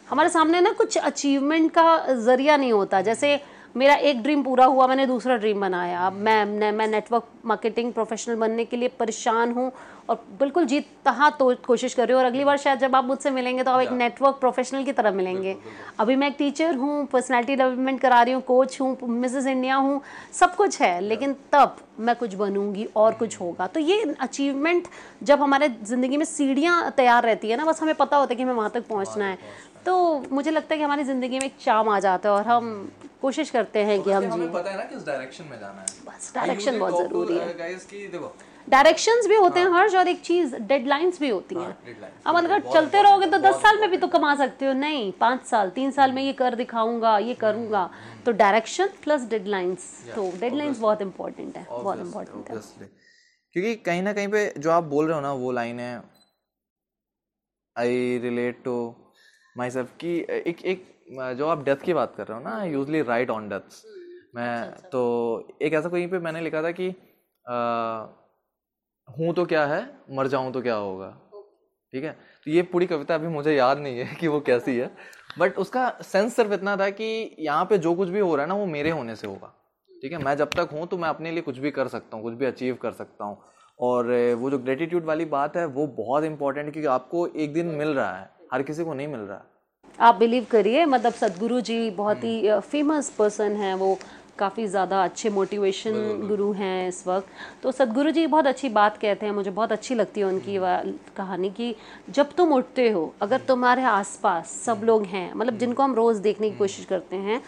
[SPEAKER 2] हमारे सामने ना कुछ अचीवमेंट का ज़रिया नहीं होता। जैसे मेरा एक ड्रीम पूरा हुआ मैंने दूसरा ड्रीम बनाया। अब मैं मैं नेटवर्क मार्केटिंग प्रोफेशनल बनने के लिए परेशान हूँ और बिल्कुल जीत तहा तो कोशिश कर रही हूँ। और अगली बार शायद जब आप मुझसे मिलेंगे तो आप एक नेटवर्क प्रोफेशनल की तरह मिलेंगे। अभी मैं एक टीचर हूँ पर्सनैलिटी डेवलपमेंट करा रही हूँ कोच हूँ मिसेस इंडिया हूँ सब कुछ है लेकिन तब मैं कुछ बनूँगी और कुछ होगा। तो ये अचीवमेंट जब हमारे ज़िंदगी में सीढ़ियाँ तैयार रहती है ना बस हमें पता होता है कि हमें वहाँ तक पहुँचना है। तो मुझे लगता है कि हमारी ज़िंदगी में एक चाम आ जाता है और हम कोशिश करते हैं कि हम जी।
[SPEAKER 1] पता है ना किस डायरेक्शन में जाना है।
[SPEAKER 2] बस डायरेक्शन बहुत ज़रूरी है। गाइस की देखो। डायरेक्शंस भी होते हैं हाँ। हर्ष और एक चीज़ डेडलाइंस भी होती हैं हाँ, अब अगर चलते रहोगे तो दस साल में भी तो कमा सकते हो। नहीं पाँच साल तीन साल में ये कर दिखाऊँगा ये करूँगा। तो डायरेक्शन प्लस डेडलाइंस तो डेडलाइंस बहुत इंपॉर्टेंट है बहुत इंपॉर्टेंट है।
[SPEAKER 1] क्योंकि कहीं ना कहीं पे जो आप बोल रहे हो ना वो लाइन है I relate to myself की एक एक जो आप डेथ की बात कर रहे हो ना यूजली राइट ऑन डेथ्स मैं तो एक ऐसा कहीं पे मैंने लिखा था कि हूँ तो क्या है मर जाऊँ तो क्या होगा। ठीक है? तो ये पूरी कविता अभी मुझे याद नहीं है कि वो कैसी है। बट उसका सेंस सिर्फ़ इतना था कि यहाँ पे जो कुछ भी हो रहा है ना वो मेरे होने से होगा। ठीक है? मैं जब तक हूँ तो मैं अपने लिए कुछ भी कर सकता हूँ कुछ भी अचीव कर सकता हूँ। और वो जो ग्रेटिट्यूड वाली बात है वो बहुत इंपॉर्टेंट क्योंकि आपको एक दिन मिल रहा है। हर किसी को नहीं मिल रहा।
[SPEAKER 2] आप बिलीव करिए मतलब सदगुरु जी बहुत ही फ़ेमस पर्सन हैं वो काफ़ी ज़्यादा अच्छे मोटिवेशन गुरु हैं इस वक्त। तो सदगुरु जी बहुत अच्छी बात कहते हैं मुझे बहुत अच्छी लगती है उनकी कहानी कि जब तुम उठते हो अगर तुम्हारे आसपास सब लोग हैं मतलब जिनको हम रोज़ देखने की कोशिश करते हैं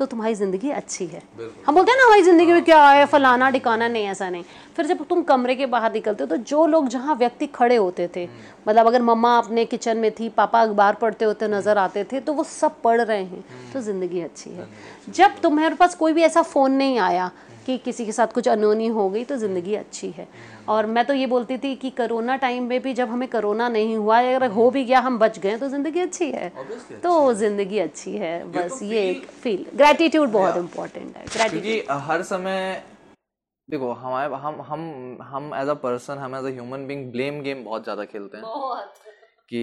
[SPEAKER 2] तो तुम्हारी ज़िंदगी अच्छी है। हम बोलते हैं ना हमारी ज़िंदगी में क्या है फलाना ठिकाना नहीं ऐसा नहीं। फिर जब तुम कमरे के बाहर निकलते हो तो जो लोग जहाँ व्यक्ति खड़े होते थे मतलब अगर मम्मा अपने किचन में थी पापा अखबार पढ़ते होते नज़र आते थे तो वो सब पढ़ रहे हैं तो ज़िंदगी अच्छी है। जब तुम्हारे पास कोई भी ऐसा फ़ोन नहीं आया कि किसी के साथ कुछ अनोनी हो गई तो ज़िंदगी अच्छी है। और मैं तो ये बोलती थी कि कोरोना टाइम में भी जब हमें कोरोना नहीं हुआ अगर हो भी गया हम बच गए तो ज़िंदगी अच्छी है। तो ज़िंदगी अच्छी है बस ये एक फील ग्रेटिट्यूड बहुत इम्पोर्टेंट है।
[SPEAKER 1] ग्रेटिट्यूड हर समय देखो हमारे हम हम हम एज अ पर्सन हम as a human being blame game बहुत ज़्यादा खेलते हैं। बहुत। कि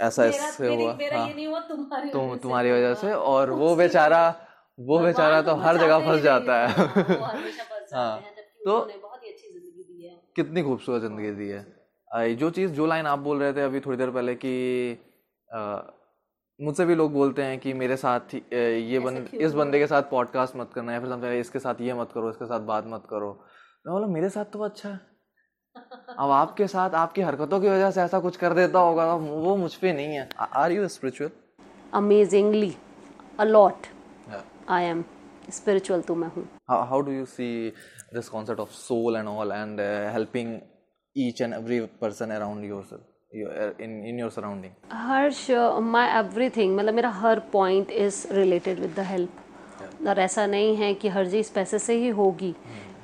[SPEAKER 1] ऐसा इससे हुआ हाँ। तुम तुम्हारी वजह से। और वो बेचारा वो बेचारा तो हर जगह फंस जाता है। हाँ। तो कितनी खूबसूरत ज़िंदगी दी है। जो चीज़ जो लाइन आप बोल रहे थे अभी थोड़ी देर पहले कि मुझसे भी लोग बोलते हैं कि मेरे साथ ये बंद इस बंदे के साथ पॉडकास्ट मत करना है फिर समझा इसके साथ ये मत करो इसके साथ बात मत करो। मैं बोला मेरे साथ तो अच्छा है। अब आपके साथ आपकी हरकतों की वजह से ऐसा कुछ कर देता होगा वो मुझ पर नहीं है। Are you spiritual
[SPEAKER 2] amazingly a lot I am spiritual तो मैं हूँ।
[SPEAKER 1] How do you see this concept of soul and all and helping each and every person around yourself in in your surrounding
[SPEAKER 2] Harsh my everything मतलब मेरा हर point is related with the help और ऐसा नहीं है कि हर चीज़ पैसे से ही होगी।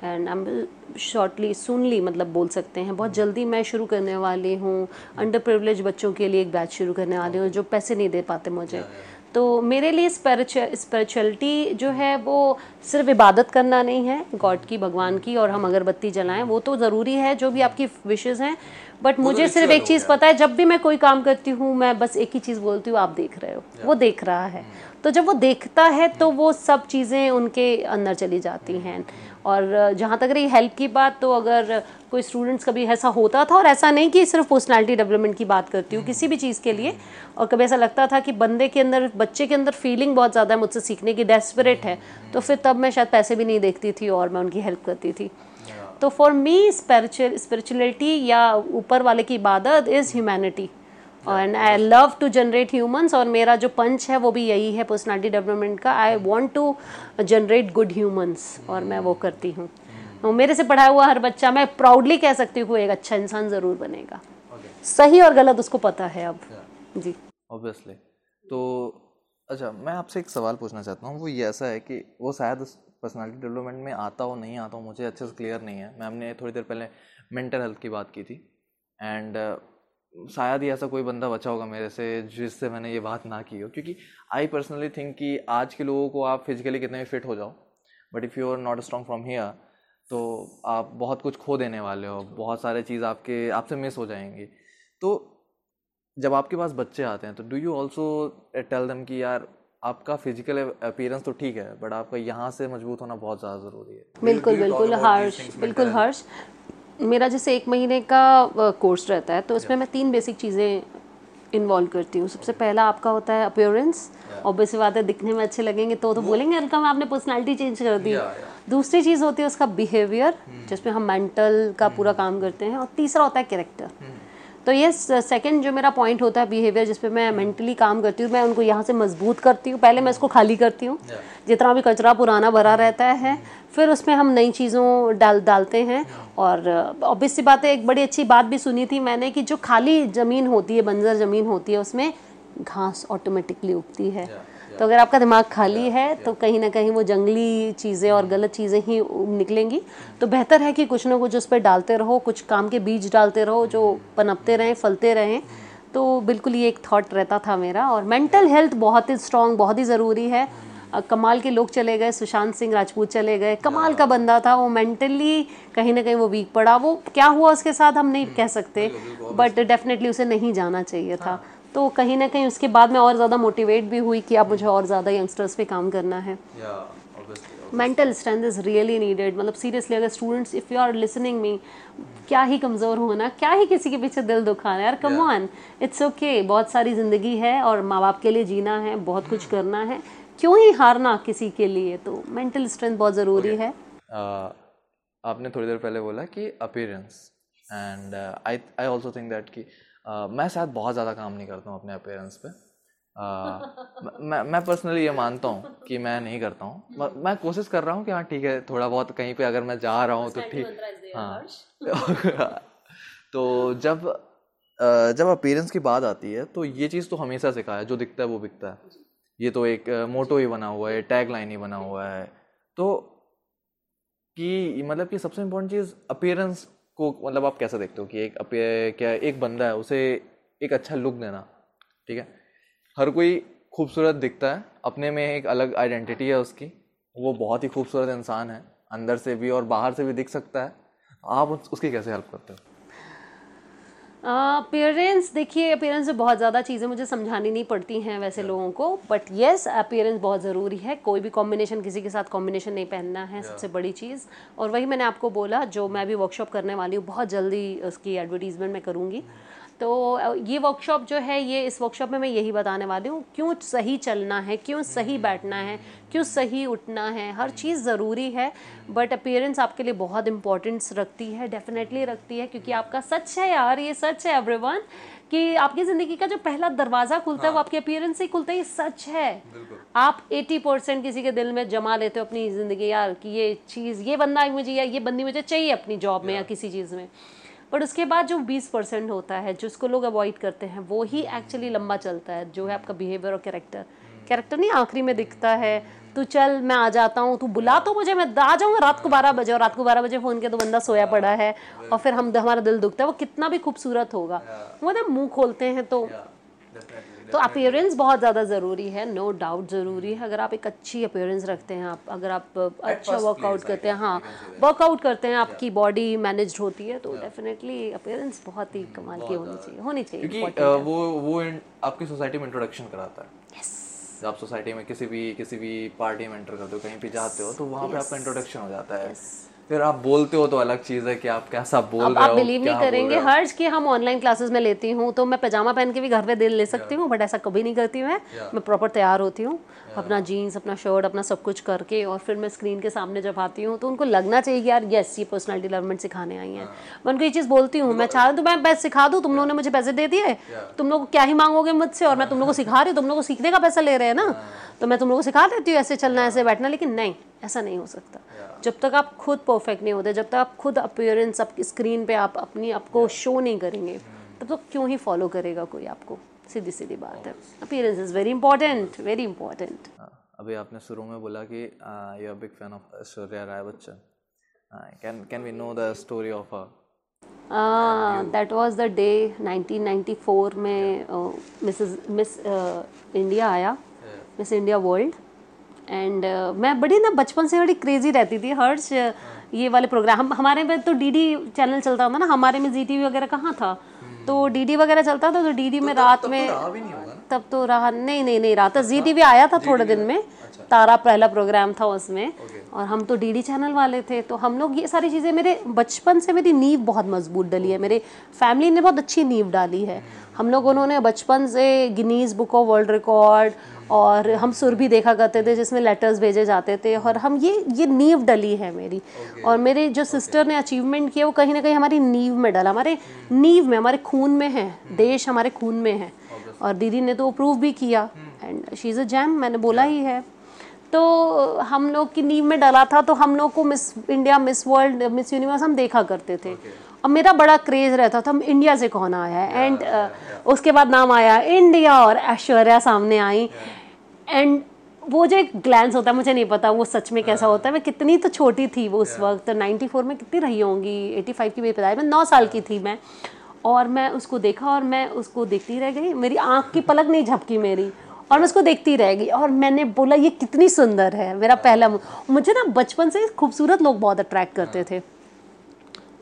[SPEAKER 2] एंड आई एम शॉर्टली सुनली मतलब बोल सकते हैं। बहुत जल्दी मैं शुरू करने वाली हूँ। अंडर प्रिवलेज बच्चों के लिए एक बैच शुरू करने वाली हूँ जो पैसे नहीं दे पाते मुझे। Yeah, yeah. तो मेरे लिए स्पिरिचुअलिटी जो है वो सिर्फ़ इबादत करना नहीं है गॉड की भगवान की और हम अगरबत्ती जलाएँ वो तो ज़रूरी है जो भी आपकी विशेज़ हैं। बट मुझे सिर्फ़ एक चीज़ पता है जब भी मैं कोई काम करती हूँ मैं बस एक ही चीज़ बोलती हूँ आप देख रहे हो। वो देख रहा है। तो जब वो देखता है तो वो सब चीज़ें उनके अंदर चली जाती हैं। और जहाँ तक रही हेल्प की बात तो अगर कोई स्टूडेंट्स कभी ऐसा होता था और ऐसा नहीं कि सिर्फ़ पर्सनालिटी डेवलपमेंट की बात करती हूँ किसी भी चीज़ के लिए और कभी ऐसा लगता था कि बंदे के अंदर बच्चे के अंदर फीलिंग बहुत ज़्यादा है मुझसे सीखने की डेस्परेट है तो फिर तब मैं शायद पैसे भी नहीं देखती थी और मैं उनकी हेल्प करती थी। तो फॉर मी स्पिरिचुअल स्पिरिचुअलिटी या ऊपर वाले की इबादत is humanity and I love to generate humans और मेरा जो पंच है वो भी यही है पर्सनालिटी डेवलपमेंट का। I want to generate good humans और मैं वो करती हूँ। तो मेरे से पढ़ा हुआ हर बच्चा मैं प्राउडली कह सकती हूँ एक अच्छा इंसान ज़रूर बनेगा। Okay. सही और गलत उसको पता है अब। Yeah. जी।
[SPEAKER 1] ऑब्वियसली तो अच्छा मैं आपसे एक सवाल पूछना चाहता हूँ। वो ये ऐसा है कि वो शायद पर्सनालिटी डेवलपमेंट में आता हो नहीं आता हो मुझे अच्छे से क्लियर नहीं है। मैम ने थोड़ी देर पहले मेंटल हेल्थ की बात की थी। एंड शायद ही ऐसा कोई बंदा बचा होगा मेरे से जिससे मैंने ये बात ना की हो। क्योंकि आई पर्सनली थिंक कि आज के लोगों को आप फिजिकली कितने भी फिट हो जाओ but if you are not strong from here तो आप बहुत कुछ खो देने वाले हो बहुत सारे चीज़ आपके आपसे मिस हो जाएँगी। तो जब आपके पास बच्चे आते हैं तो do you also tell them कि यार आपका फ़िज़िकल अपीयरेंस तो ठीक है बट आपका यहाँ से मज़बूत होना बहुत ज़्यादा ज़रूरी है।
[SPEAKER 2] बिल्कुल बिल्कुल हर्ष बिल्कुल हर्ष मेरा जैसे एक महीने का कोर्स रहता है तो उसमें मैं तीन बेसिक चीज़ें इन्वॉल्व करती हूँ सबसे पहला आपका होता है अपियरेंस ऑब्वियसली बात है दिखने में अच्छे लगेंगे तो तो बोलेंगे अलकम आपने पर्सनैलिटी चेंज कर दी दूसरी चीज़ होती है उसका बिहेवियर hmm. जिसमें हम मेंटल का पूरा hmm. काम करते हैं और तीसरा होता है कैरेक्टर. तो ये सेकंड जो मेरा पॉइंट होता है बिहेवियर जिसपे मैं मेंटली काम करती हूँ मैं उनको यहाँ से मज़बूत करती हूँ। पहले मैं इसको खाली करती हूँ। जितना भी कचरा पुराना भरा रहता है फिर उसमें हम नई चीज़ों डाल डालते हैं। और ऑब्वियस सी बात है एक बड़ी अच्छी बात भी सुनी थी मैंने कि जो खाली ज़मीन होती है बंजर ज़मीन होती है उसमें घास ऑटोमेटिकली उगती है। तो अगर आपका दिमाग खाली है तो कहीं ना कहीं वो जंगली चीज़ें और गलत चीज़ें ही निकलेंगी। तो बेहतर है कि कुछ ना कुछ उस पर डालते रहो कुछ काम के बीज डालते रहो जो पनपते रहें फलते रहें। तो बिल्कुल ये एक थॉट रहता था मेरा। और मेंटल हेल्थ बहुत ही स्ट्रांग बहुत ही ज़रूरी है। कमाल के लोग चले गए सुशांत सिंह राजपूत चले गए। कमाल का बंदा था वो मेंटली कहीं ना कहीं वो वीक पड़ा। वो क्या हुआ उसके साथ हम नहीं कह सकते। बट डेफिनेटली उसे नहीं जाना चाहिए था। तो कहीं ना कहीं उसके बाद मैं और ज़्यादा मोटिवेट भी हुई कि अब मुझे और ज़्यादा यंगस्टर्स पे काम करना है। Mental strength is really needed मतलब सीरियसली अगर students if you are listening me क्या ही कमज़ोर होना क्या ही किसी के पीछे दिल दुखाना यार कम ऑन इट्स ओके बहुत सारी ज़िंदगी है और माँ बाप के लिए जीना है बहुत कुछ करना है। क्यों ही हारना किसी के लिए? तो मेंटल स्ट्रेंथ बहुत ज़रूरी है।
[SPEAKER 1] आपने थोड़ी देर पहले बोला कि appearance and I I also think that कि uh, मैं शायद बहुत ज़्यादा काम नहीं करता हूँ अपने अपीयरेंस पे। uh, मैं मैं पर्सनली ये मानता हूँ कि मैं नहीं करता हूँ। मैं कोशिश कर रहा हूँ कि हाँ ठीक है थोड़ा बहुत कहीं पे अगर मैं जा रहा हूँ तो ठीक हाँ तो जब जब अपीयरेंस की बात आती है तो ये चीज़ तो हमेशा सिखाया है जो दिखता है वो बिकता है। ये तो एक मोटो ही बना हुआ है टैग लाइन ही बना हुआ है। तो कि मतलब कि सबसे इम्पोर्टेंट चीज़ अपीयरेंस को मतलब आप कैसा देखते हो कि एक क्या एक बंदा है, उसे एक अच्छा लुक देना, ठीक है? हर कोई खूबसूरत दिखता है, अपने में एक अलग आइडेंटिटी है उसकी। वो बहुत ही खूबसूरत इंसान है, अंदर से भी और बाहर से भी दिख सकता है। आप उसकी कैसे हेल्प करते हो?
[SPEAKER 2] अपीयरेंस देखिए अपेयरेंस में बहुत ज़्यादा चीज़ें मुझे समझानी नहीं पड़ती हैं वैसे लोगों को बट येस अपेयरेंस बहुत ज़रूरी है। कोई भी कॉम्बिनेशन किसी के साथ कॉम्बिनेशन नहीं पहनना है सबसे बड़ी चीज़। और वही मैंने आपको बोला जो मैं भी वर्कशॉप करने वाली हूँ बहुत जल्दी उसकी एडवर्टीजमेंट मैं करूँगी। तो ये वर्कशॉप जो है ये इस वर्कशॉप में मैं यही बताने वाली हूँ क्यों सही चलना है क्यों सही बैठना है क्यों सही उठना है हर चीज़ ज़रूरी है बट अपीयरेंस आपके लिए बहुत इंपॉर्टेंस रखती है डेफिनेटली रखती है क्योंकि आपका सच है यार ये सच है एवरीवन कि आपकी ज़िंदगी का जो पहला दरवाज़ा खुलता हाँ। है। वो आपके अपीयरेंस से ही खुलता है ये सच है। आप 80 परसेंट किसी के दिल में जमा लेते हो अपनी ज़िंदगी यार कि ये चीज़ ये बंदा मुझे या ये बंदी मुझे चाहिए अपनी जॉब में या किसी चीज़ में। बट उसके बाद जो 20 परसेंट होता है जिसको लोग अवॉइड करते हैं वो ही एक्चुअली लंबा चलता है जो है आपका बिहेवियर और कैरेक्टर कैरेक्टर नहीं आखिरी में दिखता है तू चल मैं आ जाता हूँ तू बुला तो मुझे मैं आ जाऊँगा रात को बारह बजे और रात को बारह बजे फ़ोन किया तो बंदा सोया पड़ा है और फिर हम हमारा दिल दुखता है। वो कितना भी खूबसूरत होगा। वो ना मुँह खोलते हैं तो तो अपीयरेंस बहुत ज़्यादा ज़रूरी है नो डाउट ज़रूरी है। अगर आप एक अच्छी अपीयरेंस रखते हैं आप अगर आप अच्छा वर्कआउट करते हैं हाँ वर्कआउट करते हैं आपकी बॉडी मैनेज होती है तो डेफिनेटली अपीयरेंस बहुत ही कमाल की होनी चाहिए होनी चाहिए
[SPEAKER 1] क्योंकि वो वो आपकी सोसाइटी में इंट्रोडक्शन कराता है। आप सोसाइटी में किसी भी किसी भी पार्टी में एंटर करते हो कहीं पे जाते हो तो वहाँ पे आपका इंट्रोडक्शन हो जाता है। फिर आप बोलते हो तो अलग चीज़ है कि आप कैसा बोल रहे
[SPEAKER 2] आप बिलीव नहीं करेंगे।
[SPEAKER 1] हर्ज हो।
[SPEAKER 2] कि हम ऑनलाइन क्लासेस में लेती हूँ तो मैं पजामा पहन के भी घर पे दिल ले सकती हूँ बट ऐसा कभी नहीं करती मैं। मैं प्रॉपर तैयार होती हूँ अपना जीन्स अपना शर्ट अपना सब कुछ करके और फिर मैं स्क्रीन के सामने जब आती हूँ तो उनको लगना चाहिए यार यस ये पर्सनालिटी डेवलपमेंट सिखाने आई हैं। मैं उनको ये चीज़ बोलती हूँ मैं चाह तो मैं पैसे सिखा दूँ तुम लोगों ने मुझे पैसे दे दिए। तुम लोग क्या ही मांगोगे मुझसे और मैं तुम लोग को सिखा रही हूँ तुम लोग को सीखने का पैसा ले रहे हैं ना। तो मैं तुम लोग को सिखा देती हूँ ऐसे चलना ऐसे बैठना लेकिन नहीं। ऐसा नहीं हो सकता। जब तक आप खुद परफेक्ट नहीं होते जब तक आप खुद अपीयरेंस आप स्क्रीन पे आप अपनी आपको शो नहीं करेंगे तब तो क्यों ही फॉलो करेगा कोई आपको? सीधी सीधी बात है। Appearance is very important very important
[SPEAKER 1] अभी आपने शुरू में बोला कि you are big fan of Aishwarya Rai Bachchan can can we know the story of her
[SPEAKER 2] that was the day 1994 में मिसेस मिस इंडिया आया Miss India World and uh, मैं बड़ी ना बचपन से बड़ी क्रेजी रहती थी हर्ष ये वाले प्रोग्राम हम हमारे में तो डीडी चैनल चलता था ना हमारे में जी टीवी वगैरह कहाँ था? तो डीडी वगैरह चलता था तो डीडी में रात में
[SPEAKER 1] भी नहीं होगा
[SPEAKER 2] तब तो रहा नहीं नहीं नहीं रहा था जी टीवी आया था थोड़े दिन में। तारा पहला प्रोग्राम था उसमें। और हम तो डीडी चैनल वाले थे तो हम लोग ये सारी चीज़ें मेरे बचपन से मेरी नींव बहुत मज़बूत डली है। मेरे फैमिली ने बहुत अच्छी नींव डाली है। हम लोग उन्होंने बचपन से Guinness book of world record और हम सुर भी देखा करते थे जिसमें लेटर्स भेजे जाते थे और हम ये ये नींव डली है मेरी। Okay. और मेरे जो सिस्टर okay. ने अचीवमेंट किया वो कहीं ना कहीं हमारी नींव में डला। हमारे नींव में हमारे खून में है देश हमारे खून में है। और दीदी ने तो प्रूव भी किया। And she is a gem मैंने बोला ही है। तो हम लोग की नींव में डला था तो हम लोग को Miss India Miss World Miss Universe हम देखा करते थे। और मेरा बड़ा क्रेज रहता था हम इंडिया से कौन आया है? एंड उसके बाद नाम आया इंडिया और ऐश्वर्या सामने आई। एंड वो जो एक ग्लैंस होता है मुझे नहीं पता वो सच में कैसा होता है। मैं कितनी तो छोटी थी वो उस वक्त 94 में कितनी रही होंगी? 85 की मेरी पैदाइश मैं नौ साल की थी मैं। और मैं उसको देखा और मैं उसको देखती रह गई। मेरी आँख की पलक नहीं झपकी मेरी। और मैं उसको देखती रह गई और मैंने बोला ये कितनी सुंदर है मेरा पहला मुझे ना बचपन से खूबसूरत लोग बहुत अट्रैक्ट करते थे।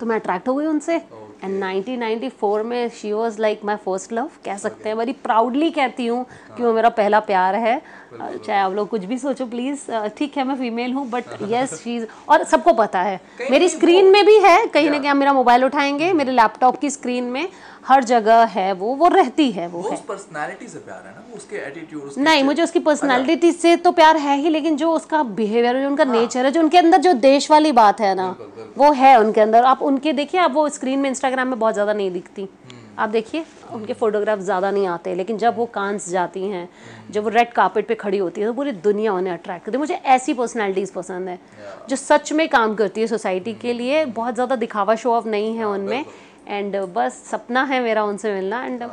[SPEAKER 2] तो मैं अट्रैक्ट हो गई उनसे। एंड 1994 में she was like my first love कह सकते हैं। बड़ी प्राउडली कहती हूँ कि वो मेरा पहला प्यार है। चाहे आप लोग कुछ भी सोचो प्लीज़ ठीक है मैं फीमेल हूँ बट येस शी और सबको पता है। मेरी स्क्रीन में भी है कहीं ना कहीं मेरा मोबाइल उठाएँगे मेरे लैपटॉप की स्क्रीन में हर जगह है वो वो रहती है वो, वो है।
[SPEAKER 1] पर्सनालिटी से प्यार है ना उसके एटीट्यूड
[SPEAKER 2] नहीं मुझे उसकी पर्सनालिटी से तो प्यार है ही लेकिन जो उसका बिहेवियर जो उनका नेचर हाँ। है जो उनके अंदर जो देश वाली बात है ना वो है उनके अंदर। आप उनके देखिए आप वो स्क्रीन में इंस्टाग्राम में बहुत ज़्यादा नहीं दिखती। हम्म। आप देखिए उनके फोटोग्राफ ज़्यादा नहीं आते लेकिन जब वो कांस जाती हैं जब वो रेड कार्पेट पे खड़ी होती है तो पूरी दुनिया उन्हें अट्रैक्ट करती है। मुझे ऐसी पर्सनैलिटीज़ पसंद है जो सच में काम करती है सोसाइटी के लिए। बहुत ज़्यादा दिखावा शो ऑफ़ नहीं है उनमें। एंड बस सपना है मेरा उनसे मिलना। एंड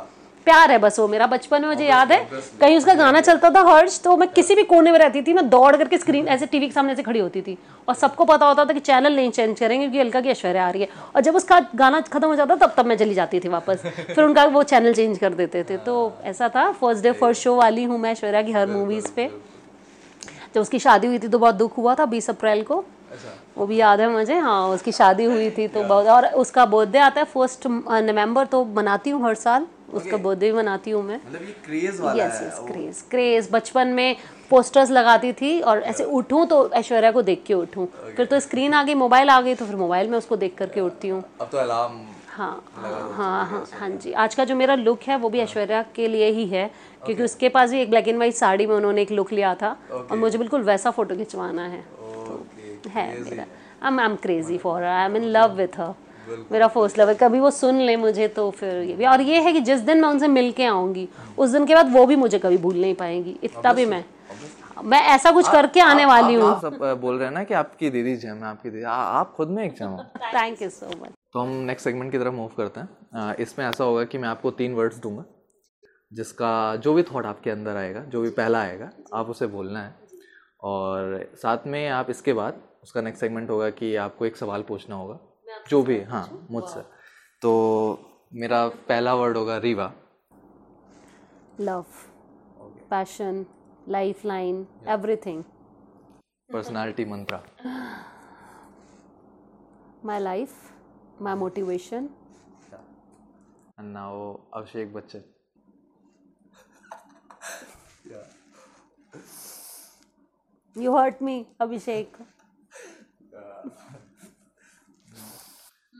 [SPEAKER 2] प्यार है बस वो मेरा बचपन में मुझे याद है कहीं उसका गाना चलता था हर्ष तो मैं किसी भी कोने में रहती थी मैं दौड़ करके स्क्रीन ऐसे टीवी के सामने से खड़ी होती थी। और सबको पता होता था कि चैनल नहीं चेंज करेंगे क्योंकि अलका की ऐश्वर्या आ रही है। और जब उसका गाना खत्म हो जाता तब तब मैं चली जाती थी वापस। फिर उनका वो चैनल चेंज कर देते थे। तो ऐसा था फ़र्स्ट डे फ़र्स्ट शो वाली हूँ मैं ऐश्वर्या की हर मूवीज़ पे। जब उसकी शादी हुई थी तो बहुत दुख हुआ था बीस अप्रैल को। अच्छा। वो भी याद है मुझे हाँ उसकी शादी हुई थी तो बहुत और उसका बर्थडे आता है फ़र्स्ट नवंबर तो मनाती हूँ हर साल। उसका बर्थडे भी मनाती हूँ मैं।
[SPEAKER 1] मतलब ये क्रेज वाला
[SPEAKER 2] यस यस क्रेज क्रेज बचपन में पोस्टर्स लगाती थी और ऐसे उठूँ तो ऐश्वर्या को देख के उठूँ। फिर तो स्क्रीन आ गई मोबाइल आ गई तो फिर मोबाइल में उसको देख करके उठती हूँ।
[SPEAKER 1] अब तो अलार्म
[SPEAKER 2] हाँ हाँ हाँ हाँ जी। आज का जो मेरा लुक है वो भी ऐश्वर्या के लिए ही है क्योंकि उसके पास भी एक ब्लैक एंड वाइट साड़ी में उन्होंने एक लुक लिया था और मुझे बिल्कुल वैसा फ़ोटो खिंचवाना है। तो है मेरा। I am crazy for I am in love with her मेरा फ़र्स्ट लव है। कभी वो सुन ले मुझे तो फिर ये भी। और ये है कि जिस दिन मैं उनसे मिल के आऊँगी उस दिन के बाद वो भी मुझे कभी भूल नहीं पाएँगी। इतना भी मैं। मैं ऐसा कुछ आ, करके आने वाली हूँ।
[SPEAKER 1] सब बोल रहे हैं ना कि आपकी दीदी जम है आपकी दीदी। आ, आप खुद में एक जम हो।
[SPEAKER 2] थैंक यू सो मच
[SPEAKER 1] तो हम नेक्स्ट सेगमेंट की तरफ़ मूव करते हैं। इसमें ऐसा होगा कि मैं आपको तीन वर्ड्स दूँगा जिसका जो भी थॉट आपके अंदर आएगा जो भी पहला आएगा आप उसे बोलना है। और साथ में आप इसके बाद उसका नेक्स्ट सेगमेंट होगा कि आपको एक सवाल पूछना होगा। जो भी हाँ मुझसे। तो मेरा पहला वर्ड होगा Reva.
[SPEAKER 2] Love passion life line everything
[SPEAKER 1] personality mantra
[SPEAKER 2] my life my motivation
[SPEAKER 1] and now Abhishek Bachchan.
[SPEAKER 2] You hurt me, Abhishek.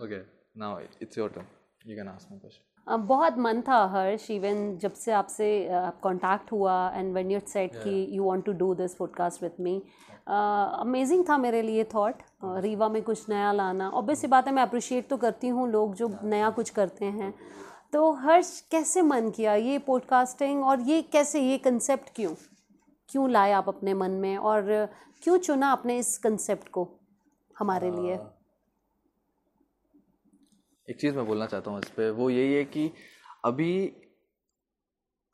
[SPEAKER 1] Okay now it's your turn. You can ask me question.
[SPEAKER 2] बहुत मन था हर्ष even जब से आपसे contact हुआ and when you said कि you want to do this podcast with me amazing था मेरे लिए थॉट रीवा में कुछ नया लाना. ऑब्वियस बात है मैं अप्रिशिएट तो करती हूँ लोग जो नया कुछ करते हैं. तो हर्ष कैसे मन किया ये पॉडकास्टिंग और ये कैसे ये कंसेप्ट क्यों? क्यों लाए आप अपने मन में और क्यों चुना अपने इस कंसेप्ट को हमारे लिए?
[SPEAKER 1] एक चीज़ मैं बोलना चाहता हूँ इस पर वो यही है कि अभी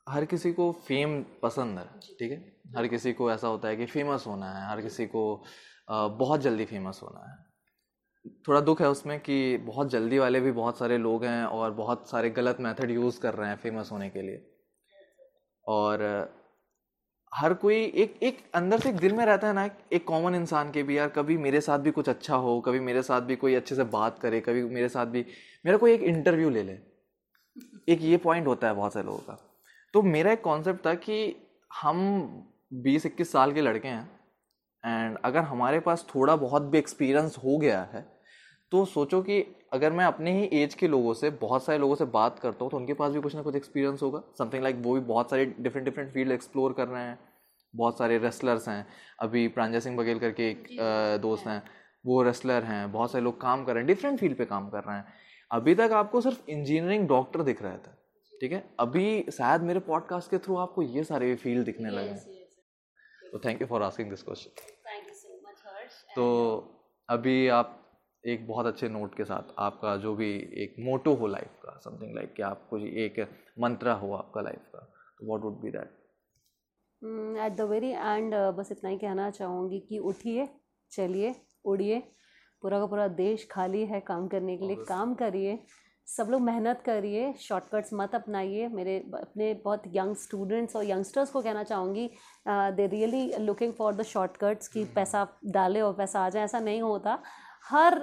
[SPEAKER 1] हर किसी को फेम पसंद है ठीक है? हर किसी को ऐसा होता है कि फ़ेमस होना है हर किसी को बहुत जल्दी फ़ेमस होना है। थोड़ा दुख है उसमें कि बहुत जल्दी वाले भी बहुत सारे लोग हैं और बहुत सारे गलत मेथड यूज़ कर रहे हैं फ़ेमस होने के लिए। और हर कोई एक एक अंदर से एक दिल में रहता है ना, एक कॉमन इंसान के भी, यार, कभी मेरे साथ भी कुछ अच्छा हो, कभी मेरे साथ भी कोई अच्छे से बात करे, कभी मेरे साथ भी, मेरा कोई एक इंटरव्यू ले ले। एक ये पॉइंट होता है बहुत सारे लोगों का। तो मेरा एक कॉन्सेप्ट था कि हम बीस, इक्कीस साल के लड़के हैं एंड अगर हमारे पास थोड़ा बहुत भी एक्सपीरियंस हो गया है तो सोचो कि अगर मैं अपने ही एज के लोगों से बहुत सारे लोगों से बात करता हूँ तो उनके पास भी कुछ ना कुछ एक्सपीरियंस होगा। समथिंग लाइक like वो भी बहुत सारे डिफरेंट डिफरेंट फ़ील्ड एक्सप्लोर कर रहे हैं। बहुत सारे रेसलर्स हैं। अभी प्रांजा सिंह बघेल करके एक दोस्त हैं। वो रेसलर हैं बहुत सारे लोग काम कर रहे हैं डिफरेंट फ़ील्ड पे काम कर रहे हैं। अभी तक आपको सिर्फ़ इंजीनियरिंग डॉक्टर दिख रहा था ठीक है? अभी शायद मेरे पॉडकास्ट के थ्रू आपको ये सारे फ़ील्ड दिखने लगे हैं। तो thank you for asking this question तो अभी आप एक बहुत अच्छे नोट के साथ आपका जो भी एक मोटो हो लाइफ का समथिंग लाइक like कि आपको एक मंत्रा हो आपका लाइफ का तो what would be that
[SPEAKER 2] at the very end बस इतना ही कहना चाहूँगी कि उठिए चलिए उड़िए पूरा का पूरा देश खाली है काम करने के लिए काम करिए सब लोग मेहनत करिए शॉर्टकट्स मत अपनाइए मेरे अपने बहुत यंग स्टूडेंट्स और यंगस्टर्स को कहना चाहूँगी they really looking for the shortcuts कि पैसा डाले और पैसा आ जाए ऐसा नहीं होता। हर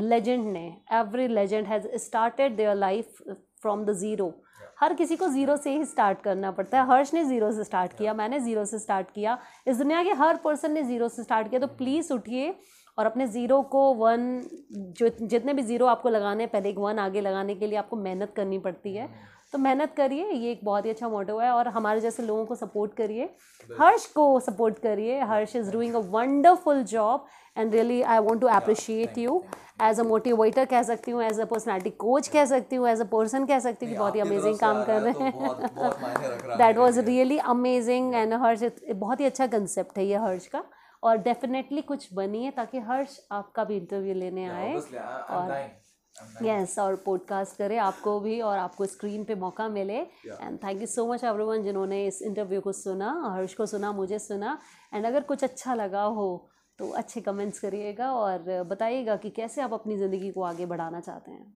[SPEAKER 2] लेजेंड ने every legend has started their life from the zero हर किसी को ज़ीरो से ही स्टार्ट करना पड़ता है। हर्ष ने ज़ीरो से स्टार्ट किया मैंने ज़ीरो से स्टार्ट किया। इस दुनिया के हर पर्सन ने ज़ीरो से स्टार्ट किया तो प्लीज़ उठिए और अपने ज़ीरो को वन जो जितने भी ज़ीरो आपको लगाने हैं पहले एक वन आगे लगाने के लिए आपको मेहनत करनी पड़ती है। तो मेहनत करिए ये एक बहुत ही अच्छा मोटो है और हमारे जैसे लोगों को सपोर्ट करिए। हर्ष को सपोर्ट करिए। Harsh is doing a wonderful job and really I want to appreciate you as a motivator कह सकती हूँ एज अ पर्सनैलिटी कोच कह सकती हूँ एज अ पर्सन कह सकती हूँ कि बहुत ही अमेजिंग काम कर रहे हैं। That was really amazing and Harsh बहुत ही अच्छा कंसेप्ट है ये हर्ष का। और डेफिनेटली कुछ बनिए ताकि हर्ष आपका भी इंटरव्यू लेने आए। और यस yes, और पॉडकास्ट करें आपको भी और आपको स्क्रीन पे मौका मिले। And thank you so much everyone जिन्होंने इस इंटरव्यू को सुना हर्ष को सुना मुझे सुना। एंड अगर कुछ अच्छा लगा हो तो अच्छे कमेंट्स करिएगा और बताइएगा कि कैसे आप अपनी ज़िंदगी को आगे बढ़ाना चाहते हैं।